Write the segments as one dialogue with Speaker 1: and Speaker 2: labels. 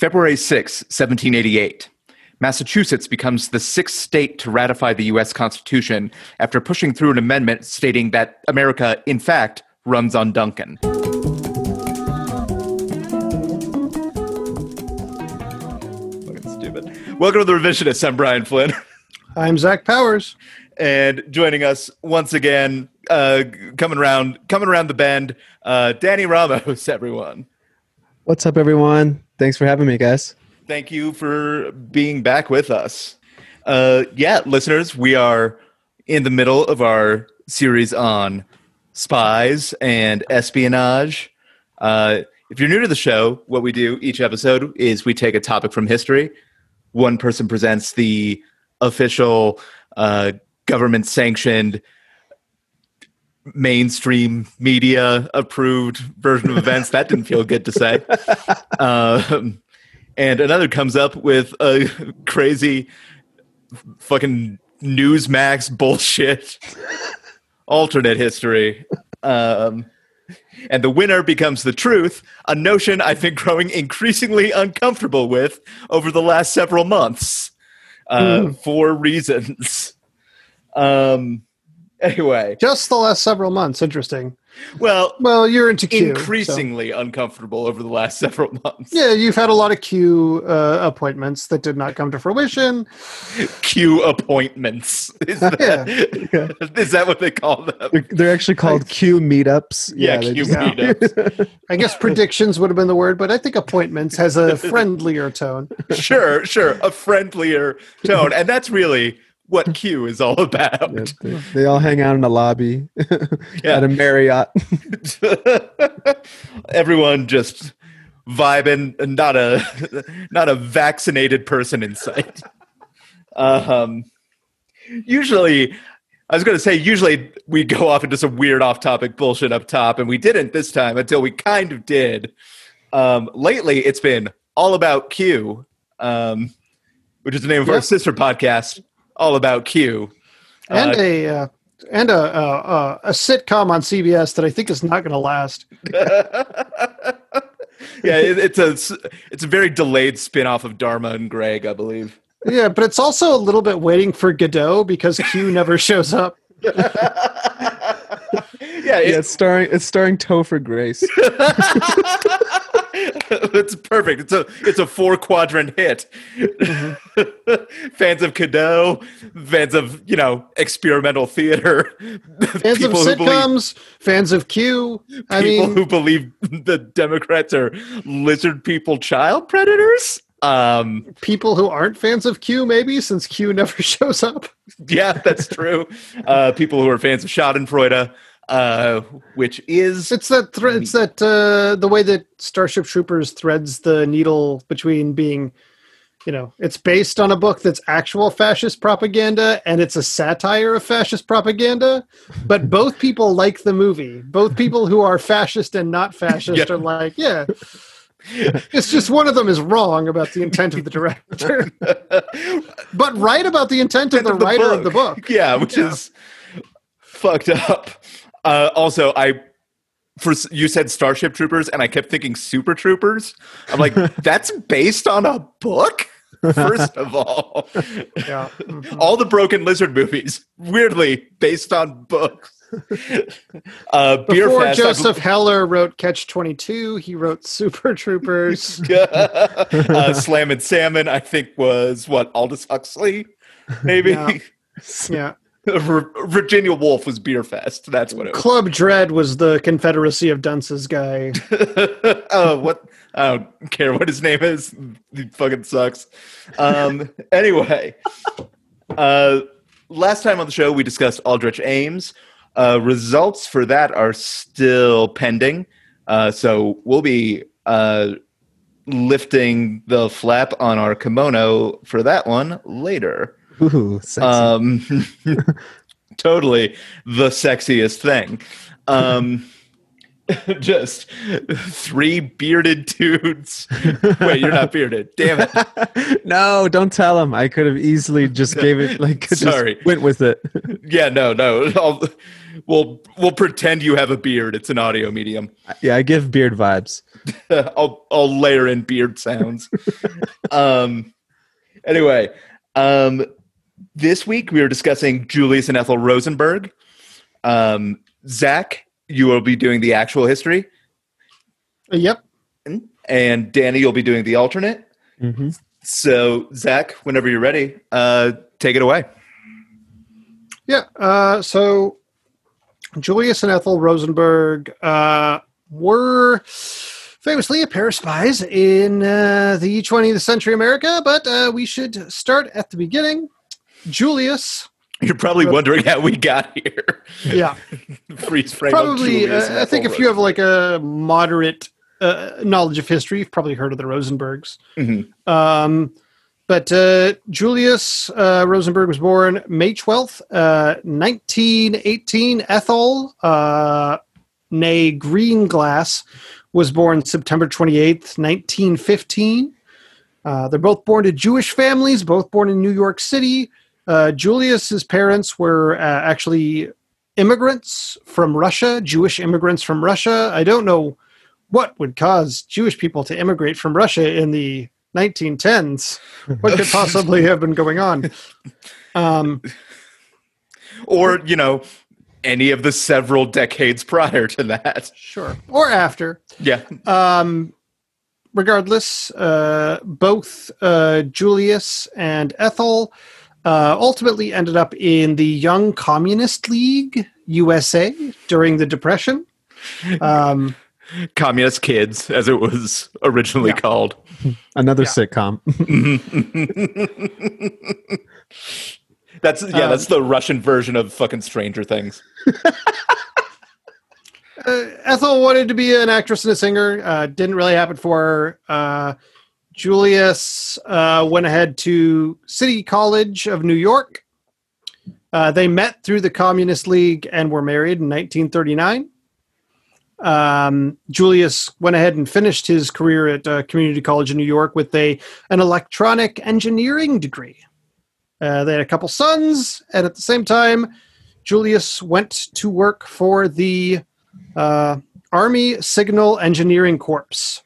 Speaker 1: February 6, 1788. Massachusetts becomes the sixth state to ratify the U.S. Constitution after pushing through an amendment stating that America, in fact, runs on Dunkin'. Fucking stupid. Welcome to the Revisionists. I'm Brian Flynn.
Speaker 2: I'm Zach Powers.
Speaker 1: and joining us once again, uh, coming around, coming around the bend, uh, Danny Ramos. Everyone,
Speaker 3: What's up, everyone? Thanks for having me, guys.
Speaker 1: thank you for being back with us. Uh, yeah, listeners, we are in the middle of our series on spies and espionage. Uh, if you're new to the show, what we do each episode is we take a topic from history. One person presents the official uh, government sanctioned mainstream media approved version of events. That didn't feel good to say. Um, and another comes up with a crazy fucking Newsmax bullshit alternate history. Um, and the winner becomes the truth, a notion I've been growing increasingly uncomfortable with over the last several months uh, for reasons. Um, anyway,
Speaker 2: Just the last several months. Interesting.
Speaker 1: well,
Speaker 2: Well, you're into Q. so-
Speaker 1: increasingly uncomfortable over the last several months.
Speaker 2: Yeah, you've had a lot of Q uh, appointments that did not come to fruition.
Speaker 1: Q appointments. Is that, is that what they call them?
Speaker 3: They're, they're actually called Q meetups.
Speaker 1: Yeah,
Speaker 3: they
Speaker 1: Q
Speaker 3: just-
Speaker 1: meetups.
Speaker 2: I guess predictions would have been the word, but I think appointments has a friendlier tone.
Speaker 1: sure, sure, a friendlier tone, and that's really what Q is all about.
Speaker 3: Yeah, they, they all hang out in a lobby
Speaker 1: Yeah.
Speaker 3: at a Marriott.
Speaker 1: Everyone just vibing, not a not a vaccinated person in sight. Um, usually, I was going to say usually we go off into some weird off-topic bullshit up top, and we didn't this time until we kind of did. Um, lately, it's been all about Q, um, which is the name of our sister podcast, all about Q.
Speaker 2: And
Speaker 1: Uh,
Speaker 2: a uh, and a, a a sitcom on CBS that I think is not going to last.
Speaker 1: yeah, it, it's a s- it's a very delayed spin-off of Dharma and Greg, I believe.
Speaker 2: Yeah, but it's also a little bit waiting for Godot because Q never shows up.
Speaker 1: yeah,
Speaker 3: yeah, it's starring it's starring Topher Grace.
Speaker 1: it's perfect. It's a it's a four quadrant hit. fans of Godot, fans of you know experimental theater,
Speaker 2: Fans of
Speaker 1: who believe
Speaker 2: sitcoms, fans of Q. I
Speaker 1: people
Speaker 2: mean,
Speaker 1: who believe the Democrats are lizard people child predators. Um,
Speaker 2: people who aren't fans of Q, maybe since Q never shows up.
Speaker 1: yeah, that's true. Uh, people who are fans of Schadenfreude, uh, which is
Speaker 2: It's that thre- it's that uh, the way that Starship Troopers threads the needle between being, you know, it's based on a book that's actual fascist propaganda and it's a satire of fascist propaganda, but both people like the movie. Both people who are fascist and not fascist
Speaker 1: Yeah.
Speaker 2: are like, yeah. It's just one of them is wrong about the intent of the director, but right about the intent of the,
Speaker 1: of the
Speaker 2: writer
Speaker 1: book.
Speaker 2: of the book.
Speaker 1: Yeah, which
Speaker 2: Yeah.
Speaker 1: is fucked up. Uh, also, I for you said Starship Troopers, and I kept thinking Super Troopers. I'm like, that's based on a book. First of all,
Speaker 2: Yeah. Mhm.
Speaker 1: all the Broken Lizard movies, weirdly based on books. Uh, Beer
Speaker 2: Before
Speaker 1: Fest, I
Speaker 2: Joseph Heller wrote Catch 22, he wrote Super Troopers.
Speaker 1: uh, Slammin' Salmon, I think was what Aldous Huxley, maybe.
Speaker 2: Yeah. yeah.
Speaker 1: Vir- Virginia Woolf was Beer Fest. That's what it was.
Speaker 2: Club Dread was the Confederacy of Dunces guy.
Speaker 1: oh, what? I don't care what his name is. He fucking sucks. Um, anyway, uh, last time on the show we discussed Aldrich Ames. Uh, results for that are still pending. Uh, so we'll be uh, lifting the flap on our kimono for that one later.
Speaker 3: Ooh, sexy.
Speaker 1: Um, totally the sexiest thing. Um, just three bearded dudes. Wait, you're not bearded. Damn it.
Speaker 3: no, don't tell him. I could have easily just gave it like just
Speaker 1: Sorry.
Speaker 3: went with it.
Speaker 1: Yeah, no, no. All, We'll we'll pretend you have a beard. It's an audio medium.
Speaker 3: Yeah, I give beard vibes.
Speaker 1: I'll I'll layer in beard sounds. um. Anyway, um, this week we were discussing Julius and Ethel Rosenberg. Um, Zach, you will be doing the actual history,
Speaker 2: Yep.
Speaker 1: and Danny, you'll be doing the alternate.
Speaker 3: hmm
Speaker 1: So, Zach, whenever you're ready, uh, take it away.
Speaker 2: Yeah. Uh, so Julius and Ethel Rosenberg uh, were famously a pair of spies in uh, the 20th century America, but uh, we should start at the beginning. Julius,
Speaker 1: You're probably wondering how we got here.
Speaker 2: yeah,
Speaker 1: Freeze frame.
Speaker 2: probably. Uh, I think if you have like a moderate uh, knowledge of history, you've probably heard of the Rosenbergs.
Speaker 1: Mhm.
Speaker 2: Um, but uh, Julius uh, Rosenberg was born May 12th, uh, 1918. Ethel, uh, nay Greenglass, was born September 28th, 1915. Uh, they're both born to Jewish families, both born in New York City. Uh, Julius's parents were uh, actually immigrants from Russia, Jewish immigrants from Russia. I don't know what would cause Jewish people to immigrate from Russia in the 1910s. What could possibly have been going on? Um,
Speaker 1: or you know, any of the several decades prior to that.
Speaker 2: sure. Or after.
Speaker 1: Yeah.
Speaker 2: Um, regardless, uh, both uh, Julius and Ethel uh, ultimately ended up in the Young Communist League USA during the Depression. Um,
Speaker 1: Communist Kids, as it was originally
Speaker 2: Yeah.
Speaker 1: called.
Speaker 3: Another
Speaker 2: Yeah.
Speaker 3: sitcom.
Speaker 1: That's yeah,
Speaker 2: Um,
Speaker 1: that's the Russian version of fucking Stranger Things.
Speaker 2: uh, Ethel wanted to be an actress and a singer. Uh, didn't really happen for her. Julius uh, went ahead to City College of New York. Uh, they met through the Communist League and were married in 1939. Um, Julius went ahead and finished his career at uh, Community College in New York with a an electronic engineering degree. Uh, they had a couple sons, and at the same time, Julius went to work for the uh, Army Signal Engineering Corps.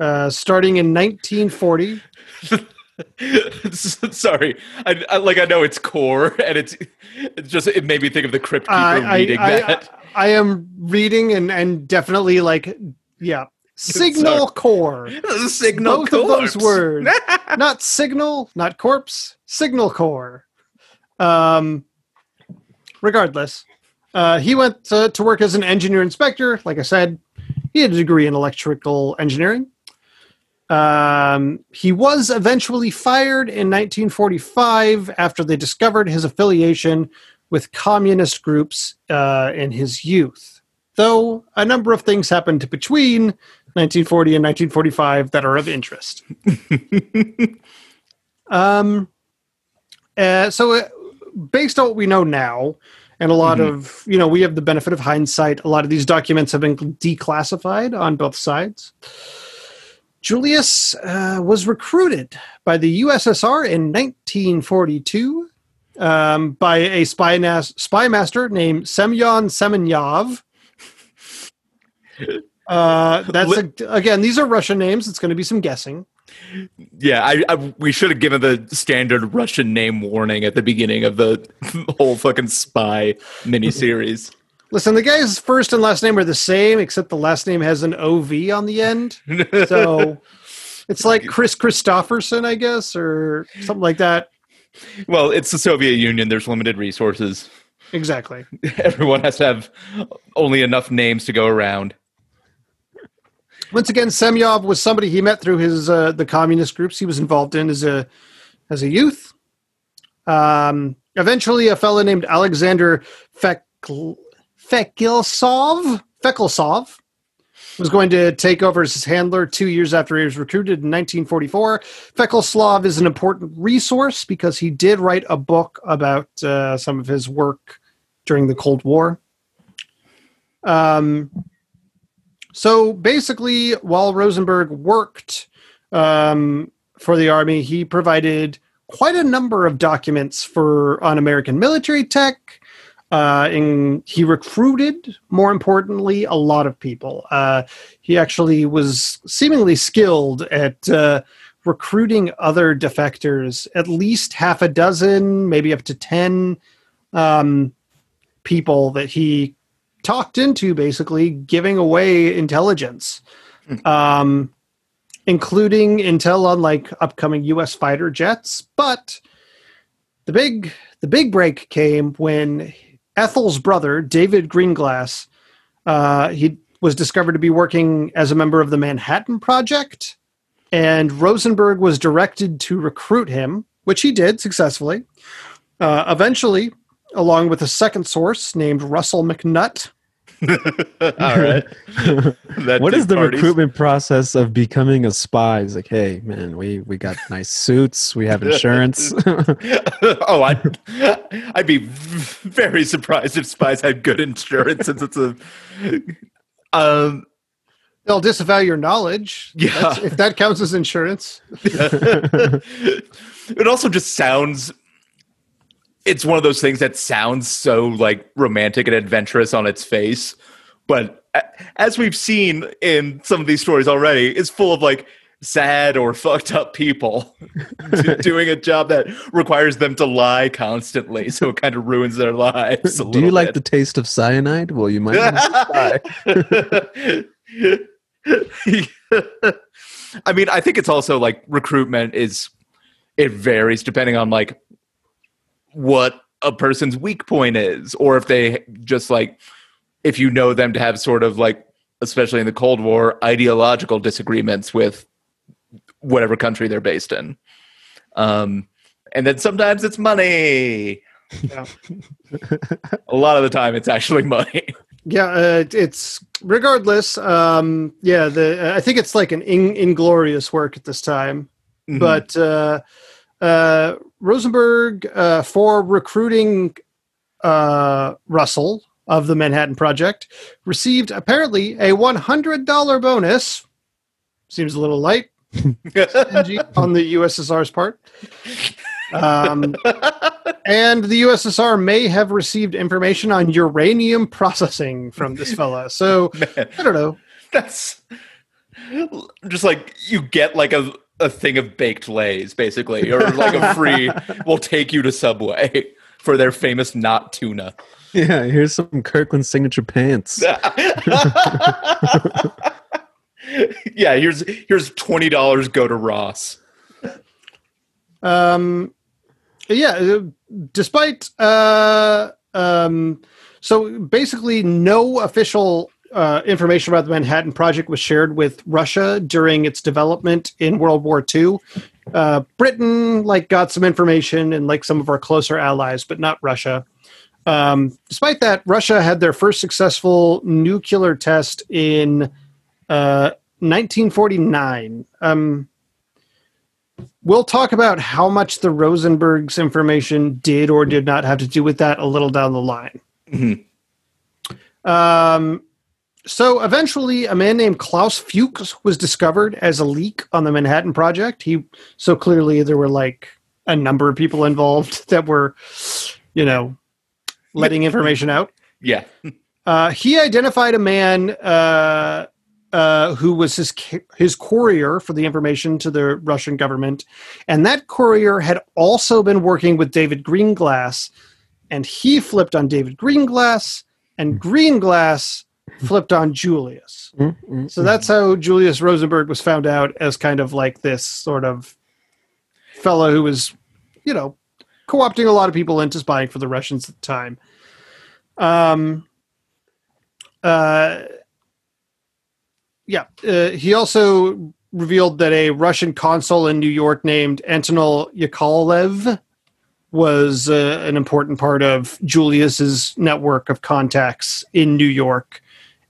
Speaker 2: Uh, starting in 1940,
Speaker 1: Sorry, I, I like I know it's core, and it's it's just it made me think of the Crypt Keeper
Speaker 2: I,
Speaker 1: reading
Speaker 2: I,
Speaker 1: that.
Speaker 2: I, I am reading and, and definitely like, yeah, Signal
Speaker 1: Sorry.
Speaker 2: Corps.
Speaker 1: Signal
Speaker 2: Both of those words. not signal, not corpse, signal core. Um, regardless, uh, he went uh, to work as an engineer inspector. Like I said, he had a degree in electrical engineering. Um, he was eventually fired in 1945 after they discovered his affiliation with communist groups uh, in his youth. Though a number of things happened between 1940 and 1945 that are of interest. um, uh, so, uh, based on what we know now, and a lot
Speaker 1: Mhm.
Speaker 2: of, you know, we have the benefit of hindsight, a lot of these documents have been declassified on both sides. Julius uh, was recruited by the USSR in 1942 um, by a spy, nas- spy master named Semyon Semyonov. Uh, that's a, again. These are Russian names. It's going to be some guessing.
Speaker 1: Yeah, I, I we should have given the standard Russian name warning at the beginning of the whole fucking spy miniseries.
Speaker 2: Listen, the guy's first and last name are the same, except the last name has an OV on the end. So it's like Chris Christopherson, I guess, or something like that.
Speaker 1: well, it's the Soviet Union. There's limited resources.
Speaker 2: Exactly.
Speaker 1: Everyone has to have only enough names to go around.
Speaker 2: Once again, Semyov was somebody he met through his uh, the communist groups he was involved in as a as a youth. Um, eventually, a fellow named Alexander Fekl- Fekilsov Fekelsov was going to take over as his handler two years after he was recruited in 1944. Fekelslav is an important resource because he did write a book about uh, some of his work during the Cold War. Um, so basically, while Rosenberg worked um, for the army, he provided quite a number of documents for on American military tech, Uh, and he recruited, more importantly, a lot of people. Uh, he actually was seemingly skilled at uh, recruiting other defectors, at least half a dozen, maybe up to 10 um, people that he talked into basically giving away intelligence, um, including intel on like upcoming U.S. fighter jets. But the big the big break came when Ethel's brother, David Greenglass, uh, he was discovered to be working as a member of the Manhattan Project, and Rosenberg was directed to recruit him, which he did successfully. Uh, eventually, along with a second source named Russell McNutt.
Speaker 1: All right. That
Speaker 3: what the
Speaker 1: parties.
Speaker 3: recruitment process of becoming a spy? It's like, hey, man, we we got nice suits, we have insurance.
Speaker 1: oh, I'd, I'd be very surprised if spies had good insurance since it's a. Um,
Speaker 2: They'll disavow your knowledge.
Speaker 1: Yeah.
Speaker 2: That's- if that counts as insurance.
Speaker 1: it also just sounds. It's one of those things that sounds so like romantic and adventurous on its face, but as we've seen in some of these stories already, it's full of like sad or fucked up people doing a job that requires them to lie constantly, so it kind of ruins their lives.
Speaker 3: Do you like
Speaker 1: bit.
Speaker 3: the taste of cyanide? Well, you might. want to spy.
Speaker 1: I mean, I think it's also like recruitment is it varies depending on like what a person's weak point is, or if they just like if you know them to have sort of like, especially in the Cold War, ideological disagreements with whatever country they're based in. Um, and then sometimes it's money.
Speaker 2: Yeah.
Speaker 1: a lot of the time, it's actually money.
Speaker 2: Yeah, uh, it's regardless. Um, yeah, the I think it's like an in, inglorious work at this time.
Speaker 1: Mhm.
Speaker 2: But uh, uh, Rosenberg, uh, for recruiting uh, Russell of the Manhattan Project, received apparently a $100 bonus. Seems a little light on the USSR's part. Um, and the USSR may have received information on uranium processing from this fella. So
Speaker 1: Man.
Speaker 2: I don't know.
Speaker 1: That's just like you get like a a thing of baked Lay's, basically, or like a free. we'll take you to Subway for their famous not tuna.
Speaker 3: yeah, here's some Kirkland signature pants.
Speaker 1: yeah, here's here's twenty dollars. Go to Ross.
Speaker 2: Um, yeah, uh, despite uh, um, so basically no official uh, information about the Manhattan Project was shared with Russia during its development in World War II. Uh, Britain like got some information and like some of our closer allies, but not Russia. Um, despite that, Russia had their first successful nuclear test in uh, 1949. Um, We'll talk about how much the Rosenberg's information did or did not have to do with that a little down the line.
Speaker 1: Mhm.
Speaker 2: Um, so eventually, a man named Klaus Fuchs was discovered as a leak on the Manhattan Project. He so clearly there were like a number of people involved that were, you know, letting information out.
Speaker 1: Yeah,
Speaker 2: Uh, he identified a man uh, uh, who was his his courier for the information to the Russian government, and that courier had also been working with David Greenglass, and he flipped on David Greenglass, and Greenglass flipped on Julius.
Speaker 3: Mm-mm.
Speaker 2: So that's how Julius Rosenberg was found out as kind of like this sort of fellow who was, you know, co-opting a lot of people into spying for the Russians at the time. Um, uh, yeah, uh, he also revealed that a Russian consul in New York named Antonov Yakovlev was uh, an important part of Julius's network of contacts in New York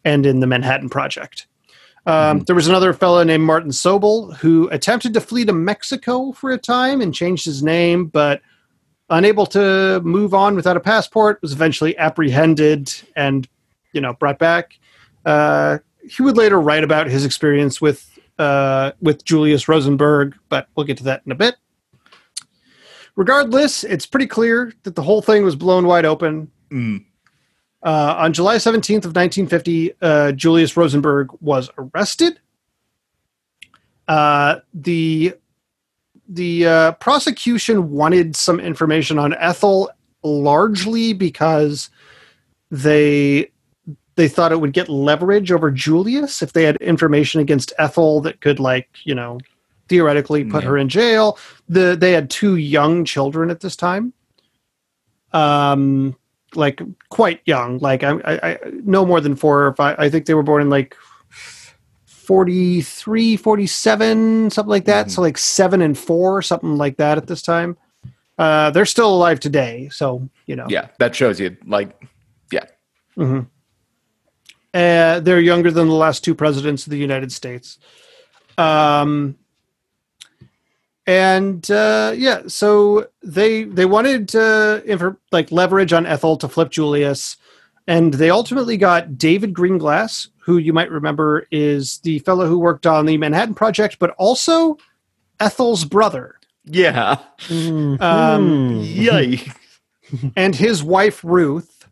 Speaker 2: and in the Manhattan Project. Um, There was another fellow named Martin Sobell who attempted to flee to Mexico for a time and changed his name, but unable to move on without a passport, was eventually apprehended and you know brought back. Uh, he would later write about his experience with uh, with Julius Rosenberg, but we'll get to that in a bit. Regardless, it's pretty clear that the whole thing was blown wide open.
Speaker 1: Mm.
Speaker 2: Uh, on July 17th of 1950, uh, Julius Rosenberg was arrested. Uh, the the uh, prosecution wanted some information on Ethel, largely because they they thought it would get leverage over Julius if they had information against Ethel that could, like, you know, theoretically put
Speaker 1: Yeah.
Speaker 2: her in jail. The they had two young children at this time, um, like quite young, like I, I, I no more than four or five. I think they were born in like 43, 47, something like that.
Speaker 1: Mhm.
Speaker 2: So like seven and four, something like that at this time. Uh, they're still alive today, so you know.
Speaker 1: Yeah, that shows you like
Speaker 2: yeah. Mm-hmm. Uh, they're younger than the last two presidents of the United States. Um, and uh, yeah, so they they wanted uh, infor- like leverage on Ethel to flip Julius, and they ultimately got David Greenglass, who you might remember is the fellow who worked on the Manhattan Project, but also Ethel's brother.
Speaker 1: yeah.
Speaker 2: Um,
Speaker 3: Hmm.
Speaker 1: Yay.
Speaker 2: and his wife Ruth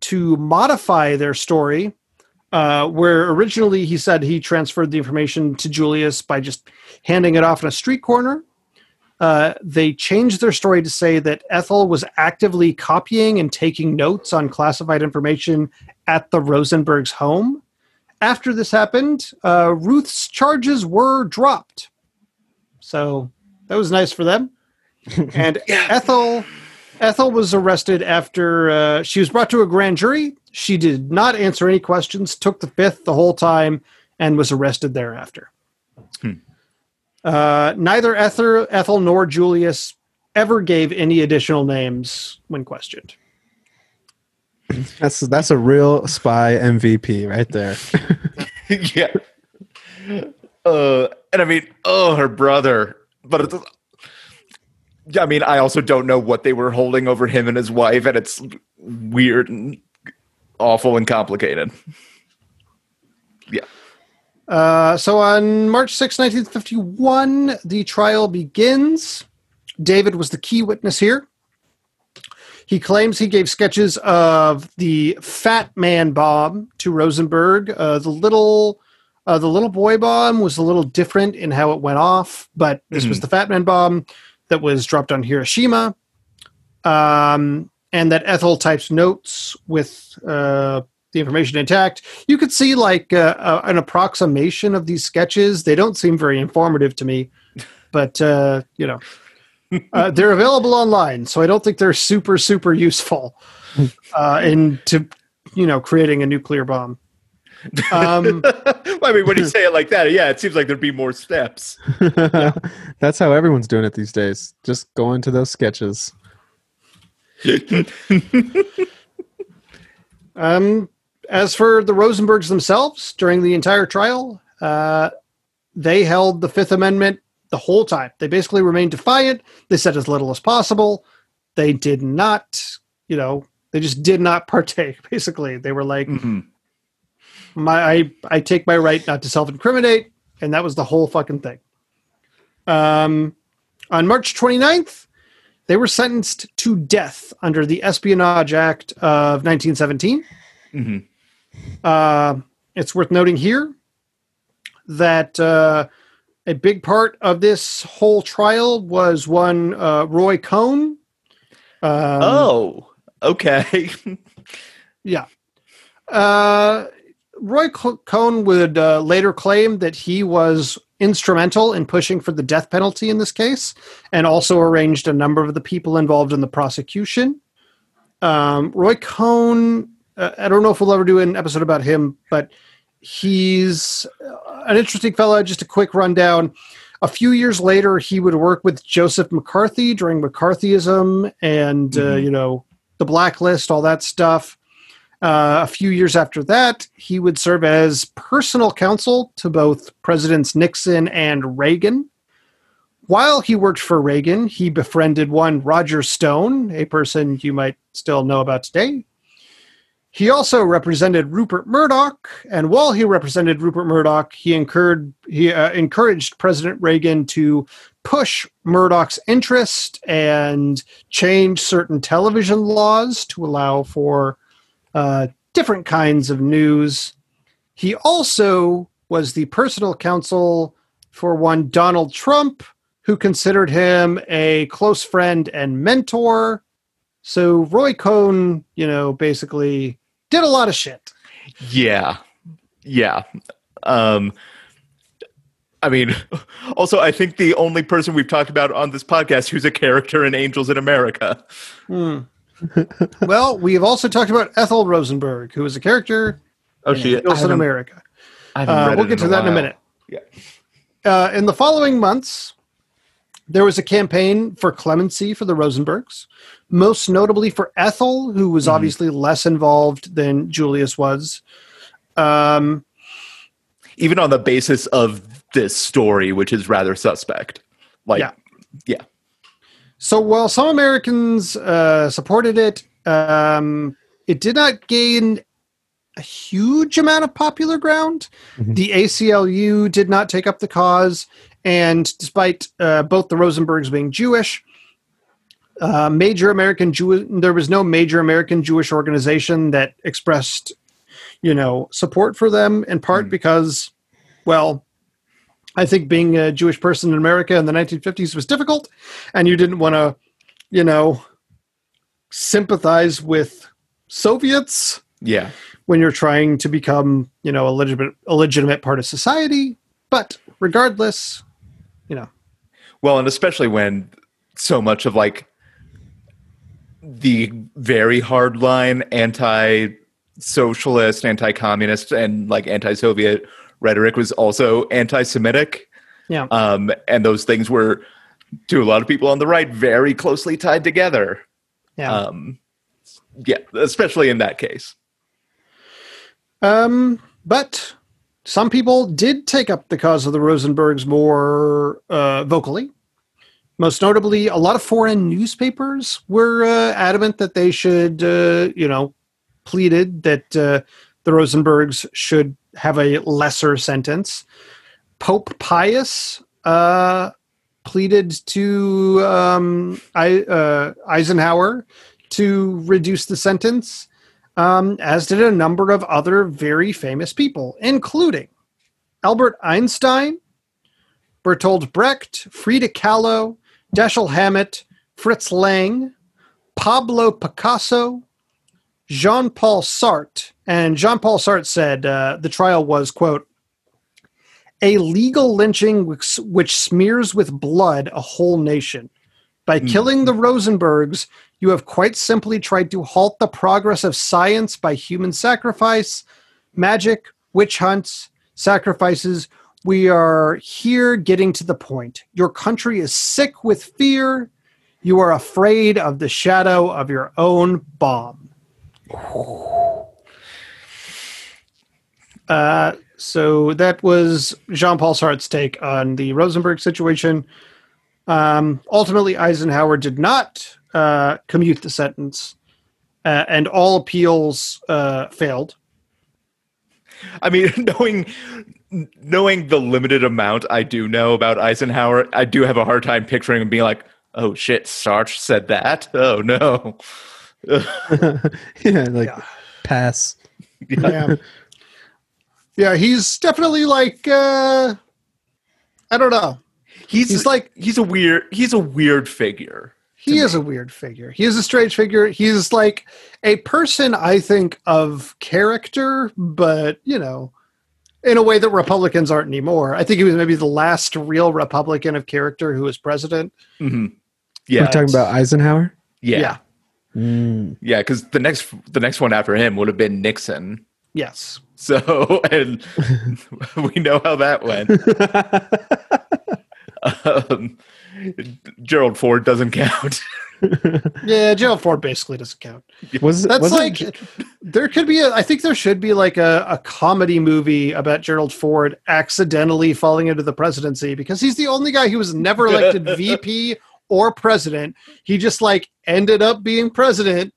Speaker 2: to modify their story. Uh, where originally he said he transferred the information to Julius by just handing it off in a street corner. Uh, they changed their story to say that Ethel was actively copying and taking notes on classified information at the Rosenbergs' home. After this happened, uh, Ruth's charges were dropped. So that was nice for them. and Ethel Ethel was arrested after uh, she was brought to a grand jury. She did not answer any questions, took the fifth the whole time, and was arrested thereafter.
Speaker 1: Hmm.
Speaker 2: Uh, neither Ethel, Ethel nor Julius ever gave any additional names when questioned.
Speaker 3: That's that's a real spy MVP right there.
Speaker 1: yeah. Uh, and I mean, oh, her brother. But it's, yeah, I mean, I also don't know what they were holding over him and his wife, and it's weird and awful and complicated. Yeah.
Speaker 2: Uh, so on March 6, 1951, the trial begins. David was the key witness here. He claims he gave sketches of the Fat Man bomb to Rosenberg. Uh, the little, uh, the little boy bomb was a little different in how it went off, but this was
Speaker 1: Mhm.
Speaker 2: the Fat Man bomb that was dropped on Hiroshima. Um, and that Ethel types notes with uh, the information intact. You could see like uh, uh, an approximation of these sketches. They don't seem very informative to me, but uh, you know, uh, they're available online, so I don't think they're super super useful uh, in to you know creating a nuclear bomb. Um,
Speaker 1: I mean, when you say it like that, yeah, it seems like there'd be more steps.
Speaker 3: That's how everyone's doing it these days. Just go into those sketches.
Speaker 2: Um, as for the Rosenbergs themselves, during the entire trial, uh, they held the Fifth Amendment the whole time. They basically remained defiant. They said as little as possible. They did not, you know, they just did not partake. Basically, they were like,
Speaker 1: Mhm.
Speaker 2: "My, I, I take my right not to self-incriminate," and that was the whole fucking thing. Um, on March 29th, they were sentenced to death under the Espionage Act of 1917.
Speaker 1: Mhm.
Speaker 2: Uh, it's worth noting here that uh, a big part of this whole trial was one uh, Roy Cohn. Um,
Speaker 1: oh, okay.
Speaker 2: yeah. Uh, Roy Cohn would uh, later claim that he was instrumental in pushing for the death penalty in this case and also arranged a number of the people involved in the prosecution. Um, Roy Cohn, uh, I don't know if we'll ever do an episode about him, but he's uh, an interesting fellow. Just a quick rundown. A few years later, he would work with Joseph McCarthy during McCarthyism and, uh,
Speaker 1: Mhm.
Speaker 2: you know, the blacklist, all that stuff. Uh, a few years after that, he would serve as personal counsel to both Presidents Nixon and Reagan. While he worked for Reagan, he befriended one Roger Stone, a person you might still know about today. He also represented Rupert Murdoch, and while he represented Rupert Murdoch, he incurred he uh, encouraged President Reagan to push Murdoch's interest and change certain television laws to allow for uh, different kinds of news. He also was the personal counsel for one Donald Trump, who considered him a close friend and mentor. So Roy Cohn, you know, basically did a lot of shit.
Speaker 1: Yeah. Yeah. Um I mean, also I think the only person we've talked about on this podcast who's a character in Angels in America.
Speaker 2: Hmm. well, we've also talked about Ethel Rosenberg, who is a character
Speaker 1: Oh,
Speaker 2: in
Speaker 1: she
Speaker 2: Angels in America.
Speaker 1: I
Speaker 2: Uh,
Speaker 1: read
Speaker 2: we'll
Speaker 1: it
Speaker 2: get to that in a minute.
Speaker 1: Yeah.
Speaker 2: Uh, in the following months, there was a campaign for clemency for the Rosenbergs, most notably for Ethel, who was
Speaker 1: Mhm.
Speaker 2: obviously less involved than Julius was. Um,
Speaker 1: Even on the basis of this story, which is rather suspect. Like
Speaker 2: Yeah. so while some Americans uh, supported it, um, it did not gain a huge amount of popular ground.
Speaker 3: Mhm.
Speaker 2: The ACLU did not take up the cause, and despite uh, both the Rosenbergs being Jewish, uh, major American Jew there was no major American Jewish organization that expressed, you know, support for them. In part
Speaker 1: Mm.
Speaker 2: because, well, I think being a Jewish person in America in the 1950s was difficult, and you didn't want to, you know, sympathize with Soviets
Speaker 1: Yeah.
Speaker 2: when you're trying to become, you know, a legitimate, a legitimate part of society. But regardless,
Speaker 1: Well, and especially when so much of like the very hardline anti-socialist, anti-communist, and like anti-Soviet rhetoric was also anti-Semitic.
Speaker 2: Yeah.
Speaker 1: Um, and those things were, to a lot of people on the right, very closely tied together.
Speaker 2: yeah.
Speaker 1: Um, yeah, especially in that case.
Speaker 2: Um, but some people did take up the cause of the Rosenbergs more uh, vocally. Most notably, a lot of foreign newspapers were uh, adamant that they should, uh, you know, pleaded that uh, the Rosenbergs should have a lesser sentence. Pope Pius uh, pleaded to um, I, uh, Eisenhower to reduce the sentence um, as did a number of other very famous people, including Albert Einstein, Bertolt Brecht, Frida Kahlo, Dashiell Hammett, Fritz Lang, Pablo Picasso, Jean Paul Sartre. And Jean Paul Sartre said uh, the trial was, quote, a legal lynching which, which smears with blood a whole nation. By
Speaker 1: Hmm.
Speaker 2: killing the Rosenbergs, you have quite simply tried to halt the progress of science by human sacrifice, magic, witch hunts, sacrifices. We are here getting to the point. Your country is sick with fear. You are afraid of the shadow of your own bomb. Uh, so that was Jean Paul Sartre's take on the Rosenberg situation. Um, ultimately, Eisenhower did not uh, commute the sentence, uh, and all appeals uh, failed.
Speaker 1: I mean, knowing knowing the limited amount I do know about Eisenhower, I do have a hard time picturing him being like, "Oh shit, Sartre said that." Oh no.
Speaker 3: yeah, like
Speaker 2: Yeah.
Speaker 3: pass.
Speaker 2: Yeah, yeah, he's definitely like uh, I don't know.
Speaker 1: He's,
Speaker 2: He's like
Speaker 1: he's a weird he's a weird figure.
Speaker 2: He is a weird figure. He is a strange figure. He's like a person I think of character, but you know, in a way that Republicans aren't anymore. I think he was maybe the last real Republican of character who was president.
Speaker 1: hmm Yeah.
Speaker 3: We're talking about Eisenhower.
Speaker 1: yeah.
Speaker 2: yeah.
Speaker 3: Mm.
Speaker 1: Yeah, because the next the next one after him would have been Nixon.
Speaker 2: Yes.
Speaker 1: So and we know how that went. Um, Gerald Ford doesn't count.
Speaker 2: Yeah, Gerald Ford basically doesn't count.
Speaker 3: was
Speaker 2: That's
Speaker 3: was
Speaker 2: like there could be a I think there should be like a, a comedy movie about Gerald Ford accidentally falling into the presidency because he's the only guy who was never elected VP or president. He just like ended up being president.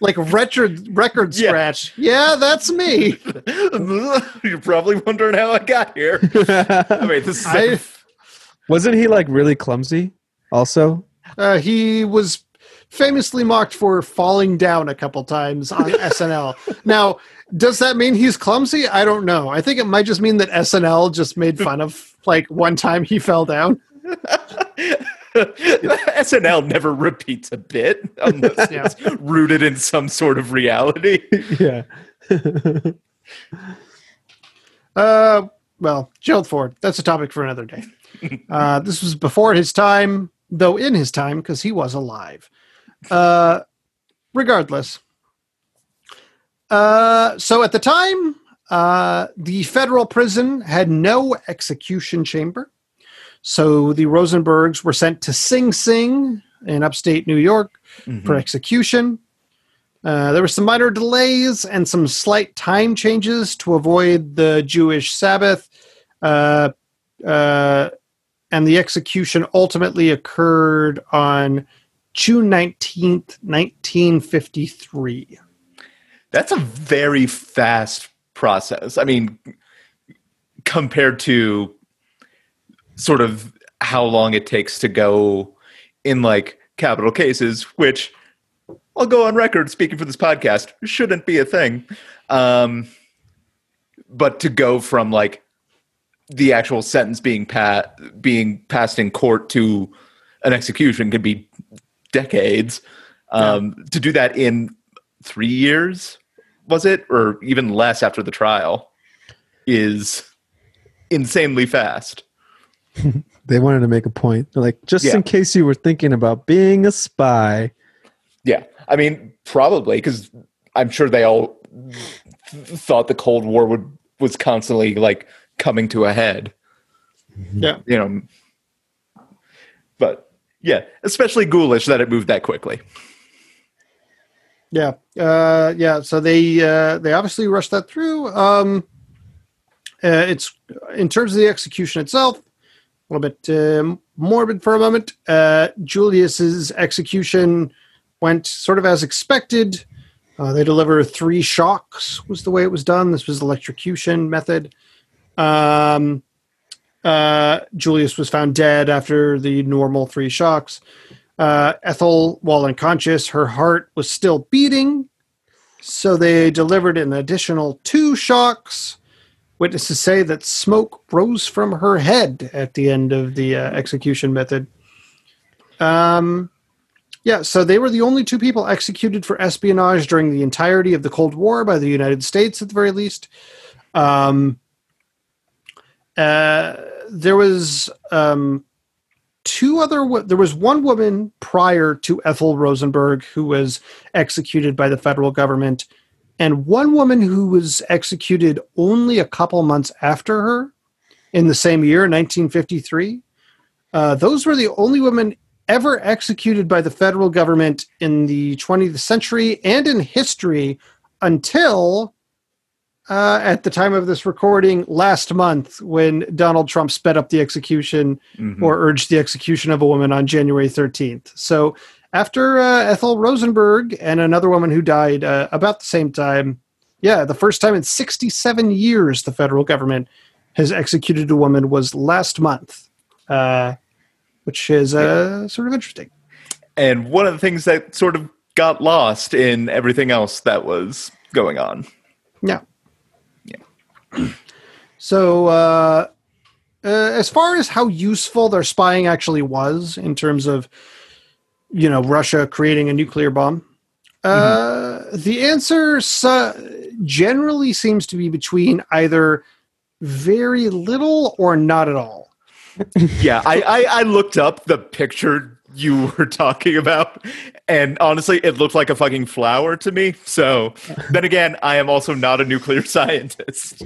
Speaker 2: Like record record
Speaker 1: Yeah.
Speaker 2: scratch. Yeah, that's me.
Speaker 1: You're probably wondering how I got here. I mean, this is
Speaker 2: I-
Speaker 3: Wasn't he like really clumsy? Also,
Speaker 2: Uh, he was famously mocked for falling down a couple times on SNL. Now, does that mean he's clumsy? I don't know. I think it might just mean that SNL just made fun of like one time he fell down.
Speaker 1: SNL never repeats a bit unless
Speaker 2: Yeah.
Speaker 1: it's rooted in some sort of reality.
Speaker 3: yeah.
Speaker 2: Uh, well, Gerald Ford. That's a topic for another day. Uh, this was before his time, though in his time because he was alive. Uh, regardless. Uh, so at the time, uh, the federal prison had no execution chamber. So the Rosenbergs were sent to Sing Sing in upstate New York for execution. Uh, there were some minor delays and some slight time changes to avoid the Jewish Sabbath. Uh, uh, and the execution ultimately occurred on June 19th, 1953.
Speaker 1: That's a very fast process. I mean, compared to sort of how long it takes to go in like capital cases, which I'll go on record speaking for this podcast, shouldn't be a thing. Um, but to go from like the actual sentence being pat being passed in court to an execution could be decades. Um, To do that in three years, was it, or even less after the trial, is insanely fast.
Speaker 3: They wanted to make a point. They're like, just
Speaker 1: Yeah.
Speaker 3: in case you were thinking about being a spy.
Speaker 1: Yeah, I mean, probably because I'm sure they all th- thought the Cold War would was constantly like coming to a head.
Speaker 2: Yeah.
Speaker 1: You know, but yeah, especially ghoulish that it moved that quickly.
Speaker 2: Yeah, uh, yeah. So they uh, they obviously rushed that through. Um, uh, it's in terms of the execution itself, a little bit um morbid for a moment. Uh, Julius's execution went sort of as expected. Uh, they deliver three shocks was the way it was done. This was electrocution method. Um, uh, Julius was found dead after the normal three shocks. Uh, Ethel, while unconscious, her heart was still beating. So they delivered an additional two shocks. Witnesses say that smoke rose from her head at the end of the uh, execution method. Um, yeah, so they were the only two people executed for espionage during the entirety of the Cold War by the United States, at the very least. Um, there was um, two other wo- there was one woman prior to Ethel Rosenberg who was executed by the federal government and one woman who was executed only a couple months after her in the same year 1953 uh, those were the only women ever executed by the federal government in the 20th century and in history until uh, at the time of this recording last month when Donald Trump sped up the execution
Speaker 1: Mhm.
Speaker 2: or urged the execution of a woman on January 13th. So after uh, Ethel Rosenberg and another woman who died uh, about the same time, yeah, the first time in 67 years the federal government has executed a woman was last month, uh, which is uh, sort of interesting.
Speaker 1: and one of the things that sort of got lost in everything else that was going on. Yeah.
Speaker 2: So, uh, uh, as far as how useful their spying actually was in terms of, you know, Russia creating a nuclear bomb, uh, the answer su- generally seems to be between either very little or not at all.
Speaker 1: Yeah, I, I, I looked up the picture you were talking about, and honestly, it looked like a fucking flower to me. So, then again, I am also not a nuclear scientist.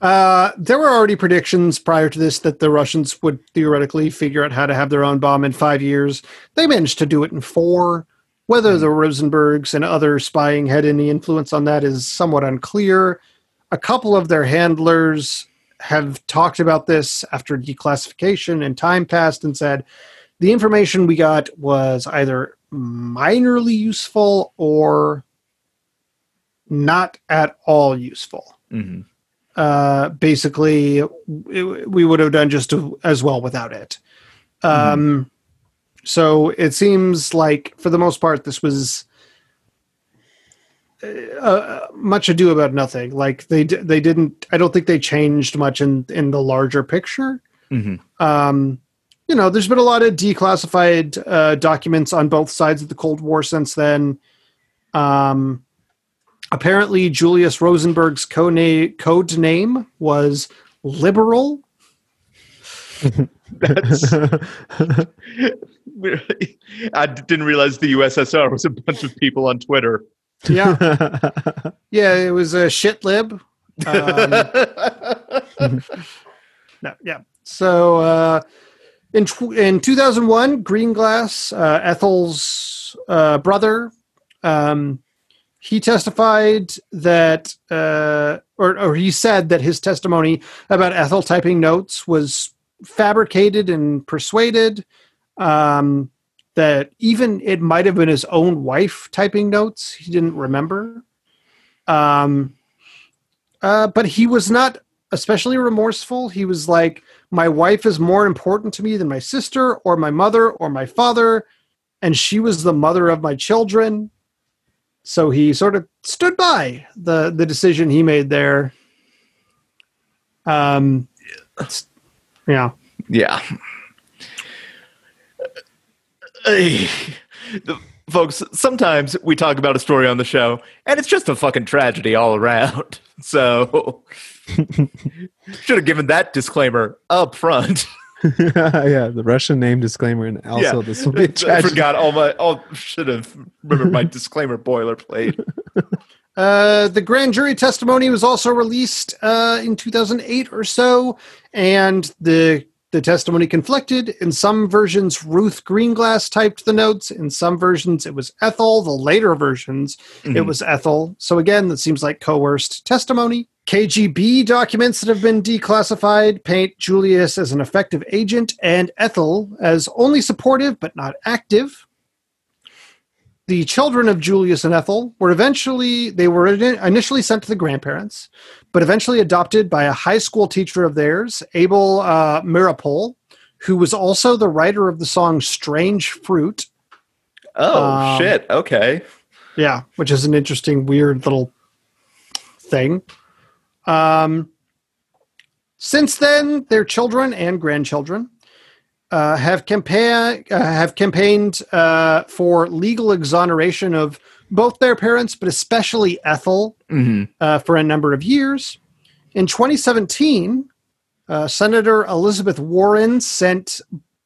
Speaker 2: Uh, there were already predictions prior to this that the Russians would theoretically figure out how to have their own bomb in five years. They managed to do it in four. Whether the Rosenbergs and other spying had any influence on that is somewhat unclear. A couple of their handlers have talked about this after declassification and time passed and said the information we got was either minorly useful or not at all useful
Speaker 1: Mhm.
Speaker 2: uh, basically it, we would have done just as well without it. Um, so it seems like, for the most part, this was uh, uh, much ado about nothing. Like they they didn't. I don't think they changed much in in the larger picture.
Speaker 1: hmm
Speaker 2: Um, you know, there's been a lot of declassified uh, documents on both sides of the Cold War since then. Um, apparently, Julius Rosenberg's code, na- code name was liberal.
Speaker 1: That's, I didn't realize the USSR was a bunch of people on Twitter.
Speaker 2: Yeah, yeah, it was a shit lib. Um, No, yeah. So uh, in tw- in 2001, Greenglass, uh, Ethel's uh, brother, um, he testified that, uh, or, or he said that his testimony about Ethel typing notes was fabricated and persuaded. Um, that even it might have been his own wife typing notes. He didn't remember. Um, uh, but he was not especially remorseful. He was like, My wife is more important to me than my sister or my mother or my father. And she was the mother of my children. So he sort of stood by the, the decision he made there. Um, yeah.
Speaker 1: Yeah. Hey, the- folks, sometimes we talk about a story on the show, and it's just a fucking tragedy all around. So, should have given that disclaimer up front.
Speaker 3: yeah, the Russian name disclaimer, and also
Speaker 1: Yeah.
Speaker 3: this will be a
Speaker 1: I
Speaker 3: tragedy.
Speaker 1: forgot all my. All should have remembered my disclaimer boilerplate.
Speaker 2: Uh, the grand jury testimony was also released uh, in 2008 or so, and the the testimony conflicted. In some versions, Ruth Greenglass typed the notes. In some versions, it was Ethel. The later versions, it
Speaker 1: Mhm.
Speaker 2: was Ethel. So again, that seems like coerced testimony. KGB documents that have been declassified paint Julius as an effective agent and Ethel as only supportive but not active the children of Julius and Ethel were eventually they were initially sent to the grandparents, but eventually adopted by a high school teacher of theirs, Abel uh, Meeropol, who was also the writer of the song "Strange Fruit."
Speaker 1: Oh
Speaker 2: Um,
Speaker 1: shit! Okay.
Speaker 2: Yeah, which is an interesting, weird little thing. Um, since then, their children and grandchildren uh, have campaign uh, have campaigned uh, for legal exoneration of both their parents, but especially Ethel,
Speaker 1: hmm
Speaker 2: uh, for a number of years. In 2017, uh, Senator Elizabeth Warren sent